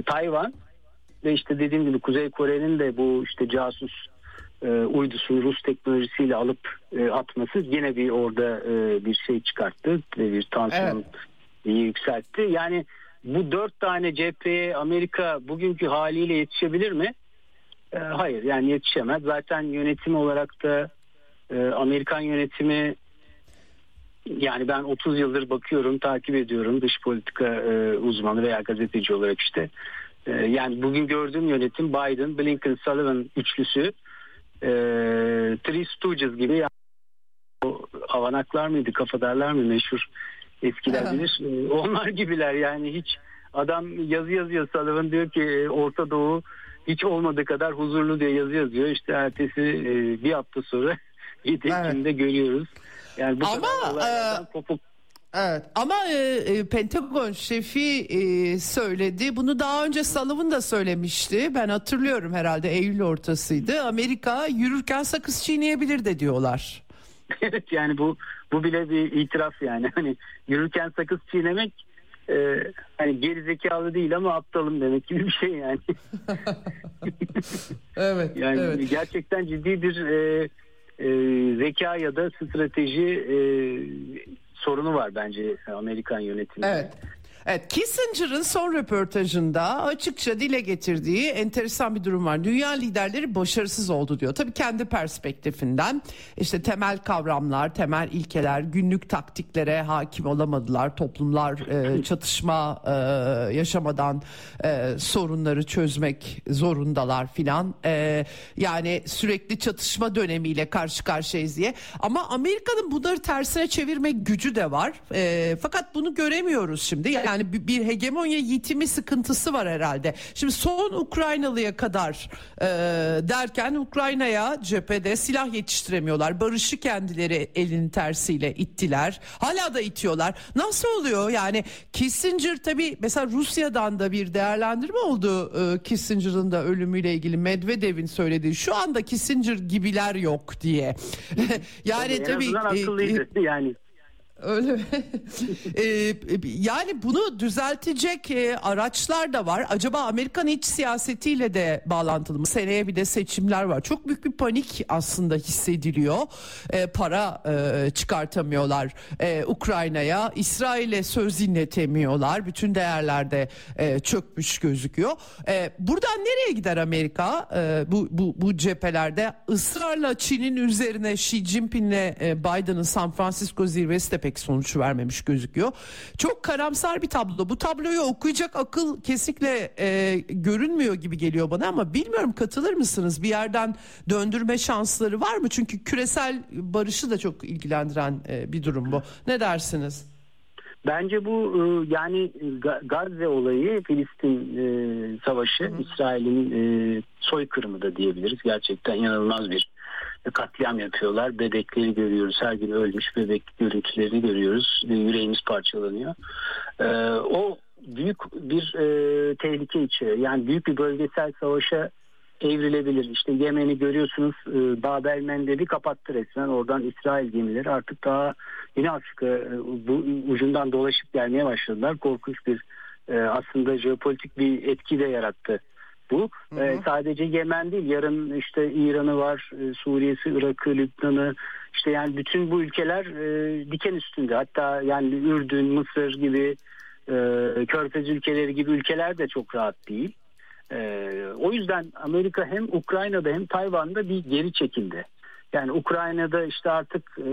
Tayvan ve işte dediğim gibi Kuzey Kore'nin de bu işte casus e, uydusu Rus teknolojisiyle alıp e, atması yine bir orada e, bir şey çıkarttı bir tansiyon evet. yükseltti. Yani bu dört tane cepheye Amerika bugünkü haliyle yetişebilir mi? E, hayır yani yetişemez. Zaten yönetim olarak da e, Amerikan yönetimi yani ben 30 yıldır bakıyorum, takip ediyorum dış politika e, uzmanı veya gazeteci olarak işte. E, yani bugün gördüğüm yönetim Biden, Blinken, Sullivan üçlüsü e, Three Stooges gibi yani, o avanaklar mıydı, kafadarlar mı meşhur eskiler bilir. E, onlar gibiler yani hiç adam yazı yazıyor Sullivan diyor ki e, Orta Doğu hiç olmadığı kadar huzurlu diye yazı yazıyor. İşte ertesi e, bir hafta sonra 7 Ekim'de evet. görüyoruz. Yani bu Ama, kadar e... kopuk Evet ama e, e, Pentagon şefi e, söyledi. Bunu daha önce Sullivan da söylemişti. Ben hatırlıyorum herhalde Eylül ortasıydı. Amerika yürürken sakız çiğneyebilir de diyorlar. evet yani bu bu bile bir itiraf yani. Hani yürürken sakız çiğnemek e, hani geri zekalı değil ama aptalım demek gibi bir şey yani. evet. yani evet. gerçekten ciddi bir e, e, zeka ya da strateji e, sorunu var bence Amerikan yönetiminde. Evet. Evet, Kissinger'ın son röportajında açıkça dile getirdiği enteresan bir durum var. Dünya liderleri başarısız oldu diyor. Tabii kendi perspektifinden işte temel kavramlar, temel ilkeler, günlük taktiklere hakim olamadılar. Toplumlar e, çatışma e, yaşamadan e, sorunları çözmek zorundalar filan. E, yani sürekli çatışma dönemiyle karşı karşıyayız diye. Ama Amerika'nın bunları tersine çevirme gücü de var. E, fakat bunu göremiyoruz şimdi. Yani bir, bir hegemonya yitimi sıkıntısı var herhalde. Şimdi son Ukraynalıya kadar e, derken Ukrayna'ya cephede silah yetiştiremiyorlar. Barışı kendileri elin tersiyle ittiler. Hala da itiyorlar. Nasıl oluyor? Yani Kissinger tabii mesela Rusya'dan da bir değerlendirme oldu. E, Kissinger'ın da ölümüyle ilgili Medvedev'in söylediği şu anda Kissinger gibiler yok diye. yani tabii, tabii e, akıllıydı e, yani. Öyle mi? ee, yani bunu düzeltecek e, araçlar da var. Acaba Amerikan iç siyasetiyle de bağlantılı mı? Seneye bir de seçimler var. Çok büyük bir panik aslında hissediliyor. E, para e, çıkartamıyorlar e, Ukrayna'ya. İsrail'e söz dinletemiyorlar. Bütün değerlerde e, çökmüş gözüküyor. E, buradan nereye gider Amerika e, bu, bu, bu cephelerde? ısrarla Çin'in üzerine Xi Jinping'le e, Biden'ın San Francisco zirvesi de pek sonuç vermemiş gözüküyor. Çok karamsar bir tablo. Bu tabloyu okuyacak akıl kesinlikle e, görünmüyor gibi geliyor bana ama bilmiyorum katılır mısınız? Bir yerden döndürme şansları var mı? Çünkü küresel barışı da çok ilgilendiren e, bir durum bu. Ne dersiniz? Bence bu e, yani Gazze olayı Filistin e, savaşı İsrail'in e, soykırımı da diyebiliriz. Gerçekten inanılmaz bir katliam yapıyorlar. Bebekleri görüyoruz. Her gün ölmüş bebek görüntülerini görüyoruz. Yüreğimiz parçalanıyor. Ee, o büyük bir e, tehlike içeriyor. Yani büyük bir bölgesel savaşa evrilebilir. İşte Yemen'i görüyorsunuz e, Babel Mendeb'i kapattı resmen. Oradan İsrail gemileri artık daha yine Afrika e, bu ucundan dolaşıp gelmeye başladılar. Korkunç bir e, aslında jeopolitik bir etki de yarattı bu. Hı hı. E, sadece Yemen değil yarın işte İran'ı var, e, Suriye'si, Irak'ı, Lübnan'ı işte yani bütün bu ülkeler e, diken üstünde. Hatta yani Ürdün, Mısır gibi e, Körfez ülkeleri gibi ülkeler de çok rahat değil. E, o yüzden Amerika hem Ukrayna'da hem Tayvan'da bir geri çekildi. Yani Ukrayna'da işte artık e,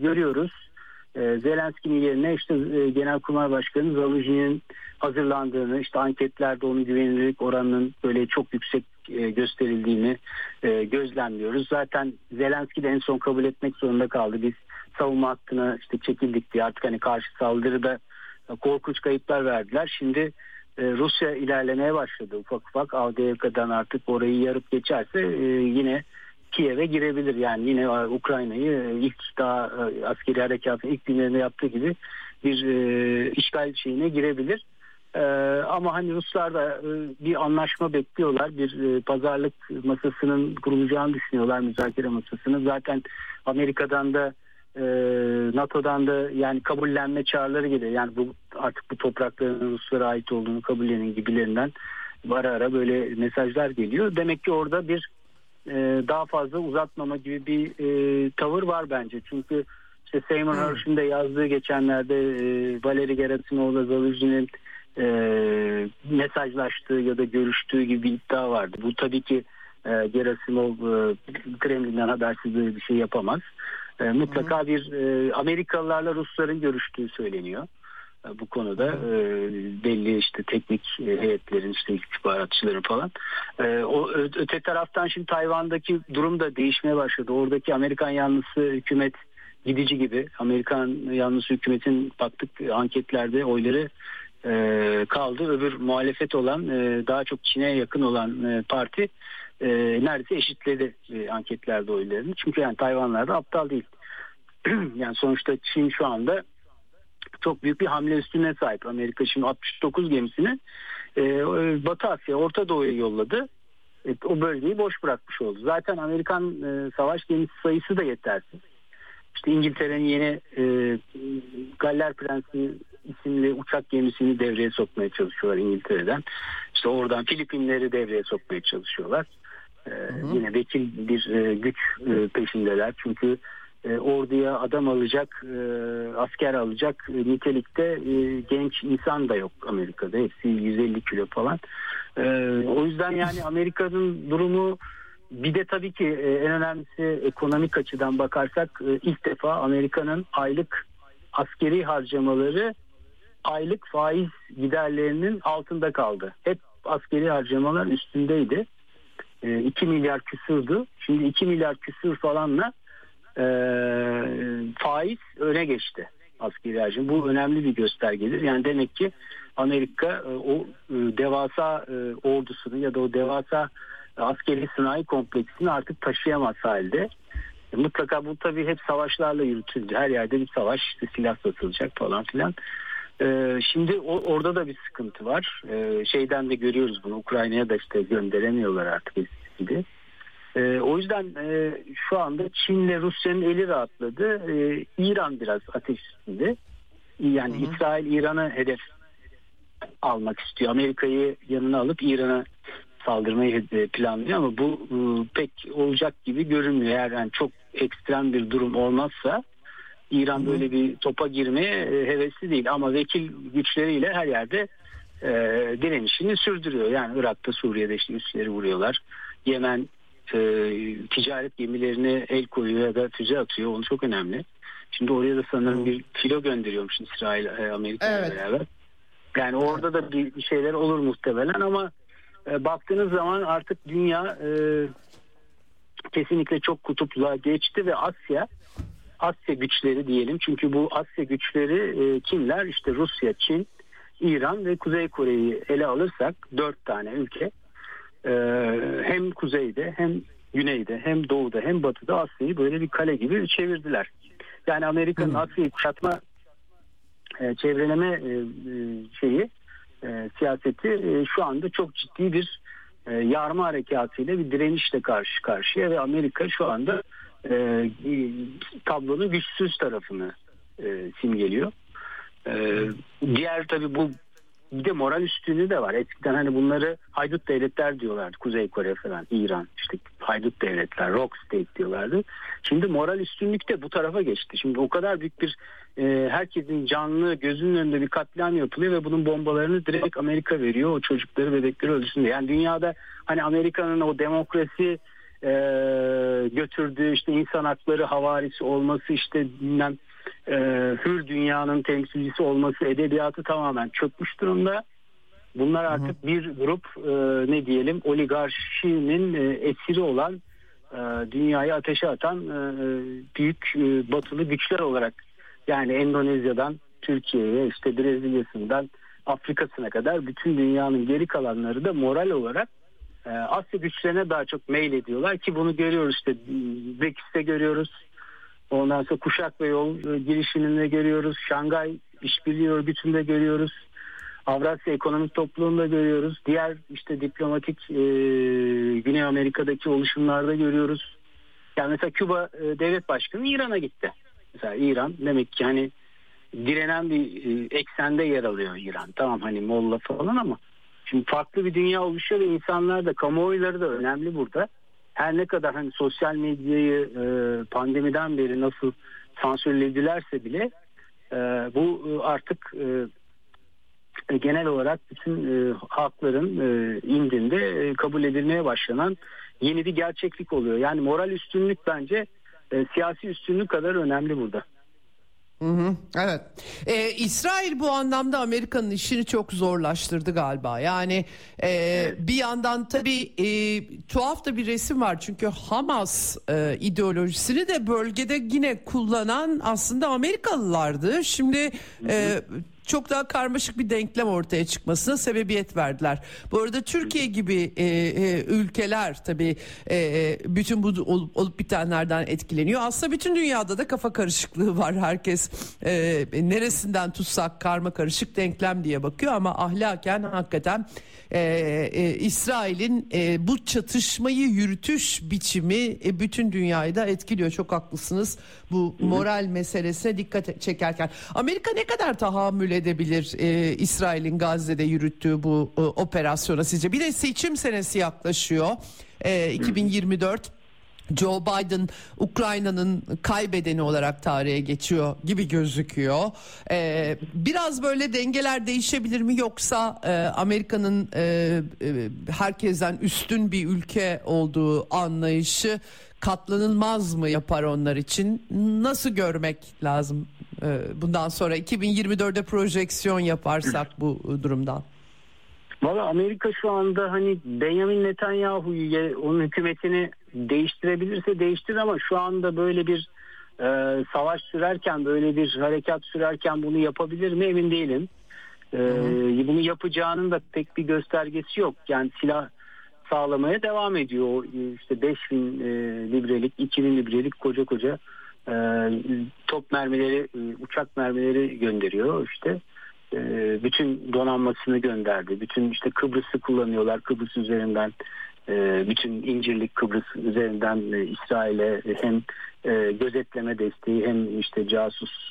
görüyoruz e, Zelenski'nin yerine işte e, Genelkurmay Başkanı Zaluzhi'nin hazırlandığını, işte anketlerde onun güvenilirlik oranının böyle çok yüksek e, gösterildiğini e, gözlemliyoruz. Zaten Zelenski de en son kabul etmek zorunda kaldı. Biz savunma hattına işte çekildik diye artık hani karşı saldırıda korkunç kayıplar verdiler. Şimdi e, Rusya ilerlemeye başladı ufak ufak. Avdiivka'dan artık orayı yarıp geçerse e, yine Kiev'e girebilir. Yani yine Ukrayna'yı e, ilk daha e, askeri harekatın ilk günlerinde yaptığı gibi bir e, işgal şeyine girebilir. E, ama hani Ruslar da e, bir anlaşma bekliyorlar. Bir e, pazarlık masasının kurulacağını düşünüyorlar müzakere masasının. Zaten Amerika'dan da e, NATO'dan da yani kabullenme çağrıları geliyor. Yani bu artık bu toprakların Ruslara ait olduğunu kabullenin gibilerinden ara ara böyle mesajlar geliyor. Demek ki orada bir e, daha fazla uzatmama gibi bir e, tavır var bence. Çünkü işte Seymour hmm. Hersh'in de yazdığı geçenlerde e, Valeri Gerasimov'la Zaluzhi'nin e, mesajlaştığı ya da görüştüğü gibi bir iddia vardı. Bu tabii ki e, Gerasimov e, Kremlin'den habersiz böyle bir şey yapamaz. E, mutlaka bir e, Amerikalılarla Rusların görüştüğü söyleniyor bu konuda e, belli işte teknik e, heyetlerin işte istihbaratçıların falan. E, o öte taraftan şimdi Tayvan'daki durum da değişmeye başladı. Oradaki Amerikan yanlısı hükümet gidici gibi. Amerikan yanlısı hükümetin baktık anketlerde oyları e, kaldı. Öbür muhalefet olan e, daha çok Çin'e yakın olan e, parti e, neredeyse eşitledi e, anketlerde oylarını. Çünkü yani Tayvanlar da aptal değil. yani sonuçta Çin şu anda çok büyük bir hamle üstüne sahip. Amerika şimdi 69 gemisini e, Batı Asya, Orta Doğu'ya yolladı. E, o bölgeyi boş bırakmış oldu. Zaten Amerikan e, savaş gemisi sayısı da yetersiz. İşte İngiltere'nin yeni e, Galler Prensi isimli uçak gemisini devreye sokmaya çalışıyorlar İngiltere'den. İşte oradan Filipinleri devreye sokmaya çalışıyorlar. E, Yine vekil bir e, güç e, peşindeler. Çünkü e, orduya adam alacak, e, asker alacak e, nitelikte e, genç insan da yok Amerika'da. Hepsi 150 kilo falan. E, o yüzden yani Amerika'nın durumu bir de tabii ki e, en önemlisi ekonomik açıdan bakarsak e, ilk defa Amerika'nın aylık askeri harcamaları aylık faiz giderlerinin altında kaldı. Hep askeri harcamalar üstündeydi. 2 milyar küsürdü. Şimdi 2 milyar küsür falanla e, faiz öne geçti askeri harcama. Bu önemli bir göstergedir. Yani demek ki Amerika e, o e, devasa e, ordusunu ya da o devasa askeri sanayi kompleksini artık taşıyamaz halde. Mutlaka bu tabii hep savaşlarla yürütüldü. Her yerde bir savaş, işte silah satılacak falan filan. Şimdi orada da bir sıkıntı var. Şeyden de görüyoruz bunu. Ukrayna'ya da işte gönderemiyorlar artık eskisi. E, o yüzden e, şu anda Çin'le Rusya'nın eli rahatladı. E, İran biraz ateş üstünde. Yani hı hı. İsrail İran'a hedef almak istiyor. Amerika'yı yanına alıp İran'a saldırmayı planlıyor ama bu e, pek olacak gibi görünmüyor. Eğer yani çok ekstrem bir durum olmazsa İran böyle bir topa girmeye e, hevesli değil ama vekil güçleriyle her yerde e, direnişini sürdürüyor. Yani Irak'ta Suriye'de işte üsleri vuruyorlar. Yemen e, ticaret gemilerine el koyuyor ya da füze atıyor. Onu çok önemli. Şimdi oraya da sanırım bir filo gönderiyormuş İsrail e, Amerika evet. beraber. Yani orada da bir şeyler olur muhtemelen ama e, baktığınız zaman artık dünya e, kesinlikle çok kutupluğa geçti ve Asya Asya güçleri diyelim. Çünkü bu Asya güçleri e, kimler? İşte Rusya, Çin, İran ve Kuzey Kore'yi ele alırsak dört tane ülke e, hem kuzeyde hem güneyde hem doğuda hem batıda Asya'yı böyle bir kale gibi çevirdiler. Yani Amerika'nın Asya'yı kuşatma e, çevreleme e, e, şeyi e, siyaseti e, şu anda çok ciddi bir e, yarma harekatıyla bir direnişle karşı karşıya ve Amerika şu anda e, tablonun güçsüz tarafını e, simgeliyor. E, diğer tabi bu bir de moral üstünlüğü de var. Eskiden hani bunları haydut devletler diyorlardı. Kuzey Kore falan, İran işte haydut devletler, rock state diyorlardı. Şimdi moral üstünlük de bu tarafa geçti. Şimdi o kadar büyük bir e, herkesin canlı gözünün önünde bir katliam yapılıyor ve bunun bombalarını direkt Amerika veriyor. O çocukları bebekleri öldürsün diye. Yani dünyada hani Amerika'nın o demokrasi e, götürdüğü işte insan hakları havarisi olması işte bilmem e, hür dünyanın temsilcisi olması edebiyatı tamamen çökmüş durumda. Bunlar artık bir grup e, ne diyelim oligarşinin e, esiri olan e, dünyayı ateşe atan e, büyük e, batılı güçler olarak yani Endonezya'dan Türkiye'ye işte Brezilya'sından Afrika'sına kadar bütün dünyanın geri kalanları da moral olarak e, Asya güçlerine daha çok mail ediyorlar ki bunu görüyoruz işte BRICS'te görüyoruz. Ondan sonra Kuşak ve Yol e, girişiminde görüyoruz. Şangay İşbirliği Örgütü'nde görüyoruz. Avrasya Ekonomik Topluluğu'nda görüyoruz. Diğer işte diplomatik e, Güney Amerika'daki oluşumlarda görüyoruz. Yani mesela Küba e, devlet başkanı İran'a gitti. Mesela İran demek ki hani direnen bir e, eksende yer alıyor İran. Tamam hani Molla falan ama Şimdi farklı bir dünya oluşuyor ve insanlar da kamuoyları da önemli burada. Her ne kadar hani sosyal medyayı e, pandemiden beri nasıl sansürledilerse bile e, bu e, artık e, e, genel olarak bütün e, halkların e, indinde e, kabul edilmeye başlanan yeni bir gerçeklik oluyor. Yani moral üstünlük bence e, siyasi üstünlük kadar önemli burada. Evet. Ee, İsrail bu anlamda Amerika'nın işini çok zorlaştırdı galiba. Yani e, bir yandan tabii e, tuhaf da bir resim var. Çünkü Hamas e, ideolojisini de bölgede yine kullanan aslında Amerikalılardı. Şimdi e, çok daha karmaşık bir denklem ortaya çıkmasına sebebiyet verdiler. Bu arada Türkiye gibi e, e, ülkeler tabii e, e bütün bu olup, olup bitenlerden etkileniyor. Aslında bütün dünyada da kafa karışıklığı var. Herkes e, neresinden tutsak karma karışık denklem diye bakıyor ama ahlaken hakikaten e, e, İsrail'in e, bu çatışmayı yürütüş biçimi e, bütün dünyayı da etkiliyor. Çok haklısınız bu moral meselesine dikkat çekerken. Amerika ne kadar tahammül edebilir e, İsrail'in Gazze'de yürüttüğü bu e, operasyona sizce? Bir de seçim senesi yaklaşıyor. E, 2024 Joe Biden Ukrayna'nın kaybedeni olarak tarihe geçiyor gibi gözüküyor. Ee, biraz böyle dengeler değişebilir mi yoksa e, Amerika'nın e, e, herkesten üstün bir ülke olduğu anlayışı katlanılmaz mı yapar onlar için? Nasıl görmek lazım e, bundan sonra 2024'de projeksiyon yaparsak bu durumdan? Valla Amerika şu anda hani Benjamin Netanyahu'yu onun hükümetini değiştirebilirse değiştirir ama şu anda böyle bir e, savaş sürerken böyle bir harekat sürerken bunu yapabilir mi emin değilim. E, bunu yapacağının da pek bir göstergesi yok. Yani silah sağlamaya devam ediyor. İşte 5000 e, librelik, 2000 librelik koca koca e, top mermileri, e, uçak mermileri gönderiyor işte. E, bütün donanmasını gönderdi. Bütün işte Kıbrıs'ı kullanıyorlar. Kıbrıs üzerinden e, bütün İncirlik Kıbrıs üzerinden İsrail'e hem gözetleme desteği hem işte casus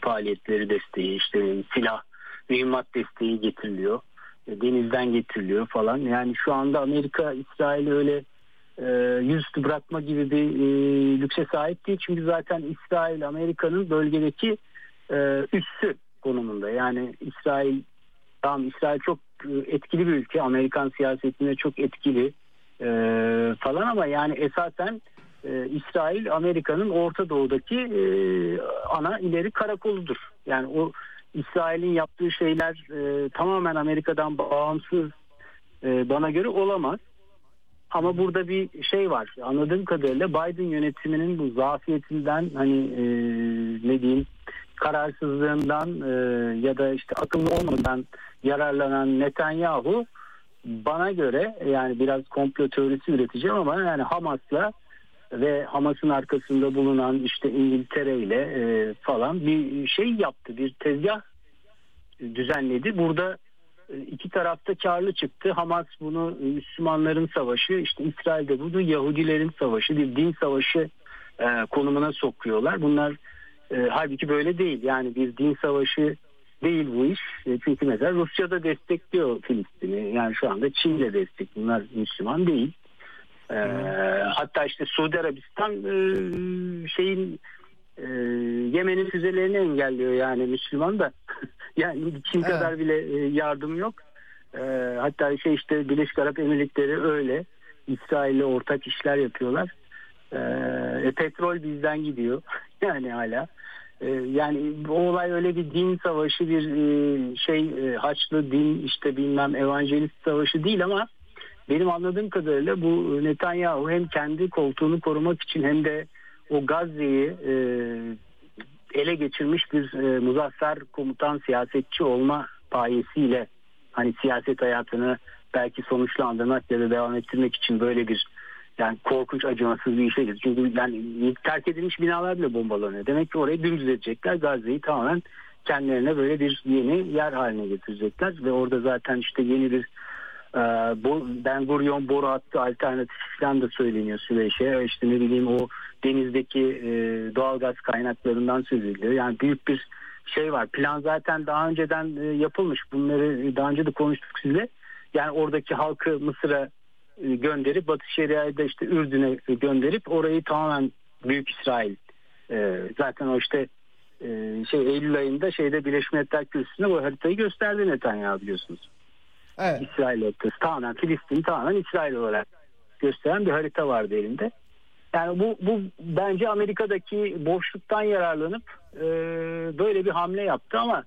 faaliyetleri desteği işte silah mühimmat desteği getiriliyor. Denizden getiriliyor falan. Yani şu anda Amerika İsrail'i öyle yüzüstü bırakma gibi bir lükse sahip değil. Çünkü zaten İsrail Amerika'nın bölgedeki üssü konumunda. Yani İsrail tamam İsrail çok e, etkili bir ülke. Amerikan siyasetinde çok etkili e, falan ama yani esasen e, İsrail Amerika'nın Orta Doğu'daki e, ana ileri karakoludur. Yani o İsrail'in yaptığı şeyler e, tamamen Amerika'dan bağımsız e, bana göre olamaz. Ama burada bir şey var. Anladığım kadarıyla Biden yönetiminin bu zafiyetinden hani e, ne diyeyim kararsızlığından e, ya da işte akıllı olmadan yararlanan Netanyahu bana göre yani biraz komplo teorisi üreteceğim ama yani Hamas'la ve Hamas'ın arkasında bulunan işte İngiltere ile e, falan bir şey yaptı. Bir tezgah düzenledi. Burada e, iki tarafta karlı çıktı. Hamas bunu Müslümanların savaşı, işte İsrail'de bunu Yahudilerin savaşı, bir din savaşı e, konumuna sokuyorlar. Bunlar e, halbuki böyle değil. Yani bir din savaşı değil bu iş. E, çünkü mesela Rusya da destekliyor Filistin'i. Yani şu anda Çin de destek. Bunlar Müslüman değil. E, hatta işte Suudi Arabistan e, şeyin e, Yemen'in füzelerini engelliyor yani Müslüman da. yani Çin evet. kadar bile e, yardım yok. E, hatta şey işte Birleşik Arap Emirlikleri öyle. İsrail'le ortak işler yapıyorlar. E, e petrol bizden gidiyor. yani hala. Ee, yani o olay öyle bir din savaşı bir e, şey e, haçlı din işte bilmem evangelist savaşı değil ama benim anladığım kadarıyla bu Netanyahu hem kendi koltuğunu korumak için hem de o Gazze'yi e, ele geçirmiş bir muzaffer komutan siyasetçi olma payesiyle hani siyaset hayatını belki sonuçlandırmak ya da devam ettirmek için böyle bir yani korkunç acımasız bir işe Çünkü yani terk edilmiş binalar bile bombalanıyor. Demek ki orayı dümdüz edecekler. Gazze'yi tamamen kendilerine böyle bir yeni yer haline getirecekler. Ve orada zaten işte yeni bir e, Ben Gurion boru hattı alternatif falan da söyleniyor Süveyş'e. İşte ne bileyim o denizdeki e, doğal gaz kaynaklarından söz ediliyor. Yani büyük bir şey var. Plan zaten daha önceden e, yapılmış. Bunları daha önce de konuştuk sizle. Yani oradaki halkı Mısır'a e, gönderip Batı Şeria'yı da işte Ürdün'e gönderip orayı tamamen Büyük İsrail zaten o işte şey Eylül ayında şeyde Birleşmiş Milletler Kürsüsü'nde bu haritayı gösterdi Netanyahu biliyorsunuz. Evet. İsrail haritası tamamen Filistin tamamen İsrail olarak gösteren bir harita vardı elinde. Yani bu, bu bence Amerika'daki boşluktan yararlanıp e, böyle bir hamle yaptı ama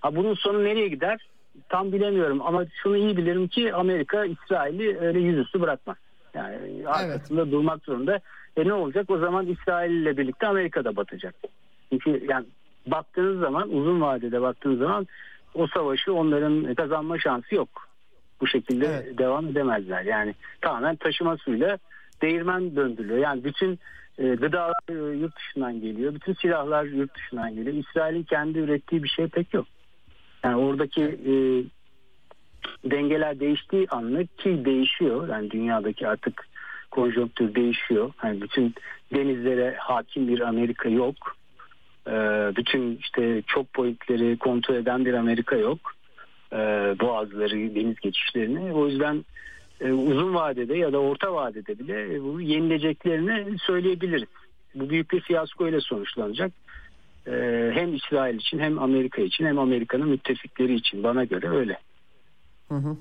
ha bunun sonu nereye gider? tam bilemiyorum ama şunu iyi bilirim ki Amerika İsrail'i öyle yüzüstü bırakmaz. Yani arkasında evet. durmak zorunda. E ne olacak? O zaman İsrail ile birlikte Amerika da batacak. Çünkü yani baktığınız zaman uzun vadede baktığınız zaman o savaşı onların kazanma şansı yok. Bu şekilde evet. devam edemezler. Yani tamamen taşıma suyla değirmen döndürülüyor. Yani bütün e, gıdalar e, yurt dışından geliyor. Bütün silahlar yurt dışından geliyor. İsrail'in kendi ürettiği bir şey pek yok. Yani oradaki e, dengeler değiştiği anlık ki değişiyor. Yani dünyadaki artık konjonktür değişiyor. Yani bütün denizlere hakim bir Amerika yok. E, bütün işte çok boyutları kontrol eden bir Amerika yok. E, boğazları, deniz geçişlerini. O yüzden e, uzun vadede ya da orta vadede bile e, bu yenileceklerini söyleyebiliriz. Bu büyük bir fiyasko ile sonuçlanacak. E, hem İsrail için hem Amerika için hem Amerika'nın müttefikleri için bana göre öyle. Hı hı.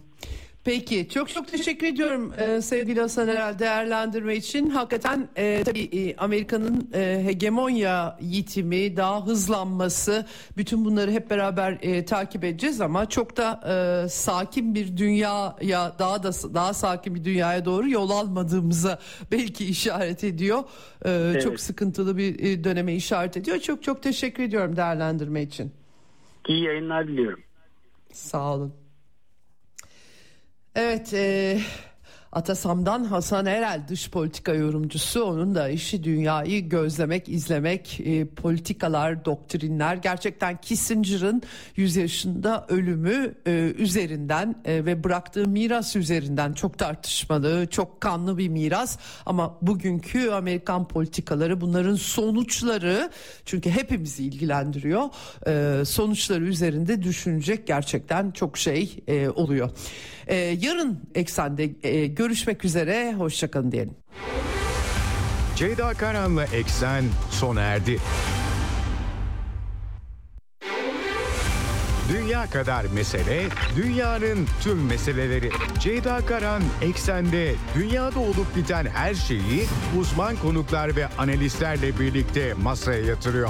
Peki çok çok teşekkür ediyorum e, sevgili Hasan Erel değerlendirme için. Hakikaten e, tabii e, Amerika'nın e, hegemonya yitimi, daha hızlanması bütün bunları hep beraber e, takip edeceğiz ama çok da e, sakin bir dünyaya daha da daha sakin bir dünyaya doğru yol almadığımıza belki işaret ediyor. E, evet. Çok sıkıntılı bir e, döneme işaret ediyor. Çok çok teşekkür ediyorum değerlendirme için. İyi yayınlar diliyorum. Sağ olun. Evet, e, Atasam'dan Hasan Erel dış politika yorumcusu onun da işi dünyayı gözlemek, izlemek, e, politikalar, doktrinler gerçekten Kissinger'ın 100 yaşında ölümü e, üzerinden e, ve bıraktığı miras üzerinden çok tartışmalı, çok kanlı bir miras ama bugünkü Amerikan politikaları bunların sonuçları çünkü hepimizi ilgilendiriyor. E, sonuçları üzerinde düşünecek gerçekten çok şey e, oluyor. E, yarın eksende e, görüşmek üzere. Hoşçakalın diyelim. Ceyda Karan'la Eksen sona erdi. Dünya kadar mesele, dünyanın tüm meseleleri. Ceyda Karan Eksen'de dünyada olup biten her şeyi uzman konuklar ve analistlerle birlikte masaya yatırıyor.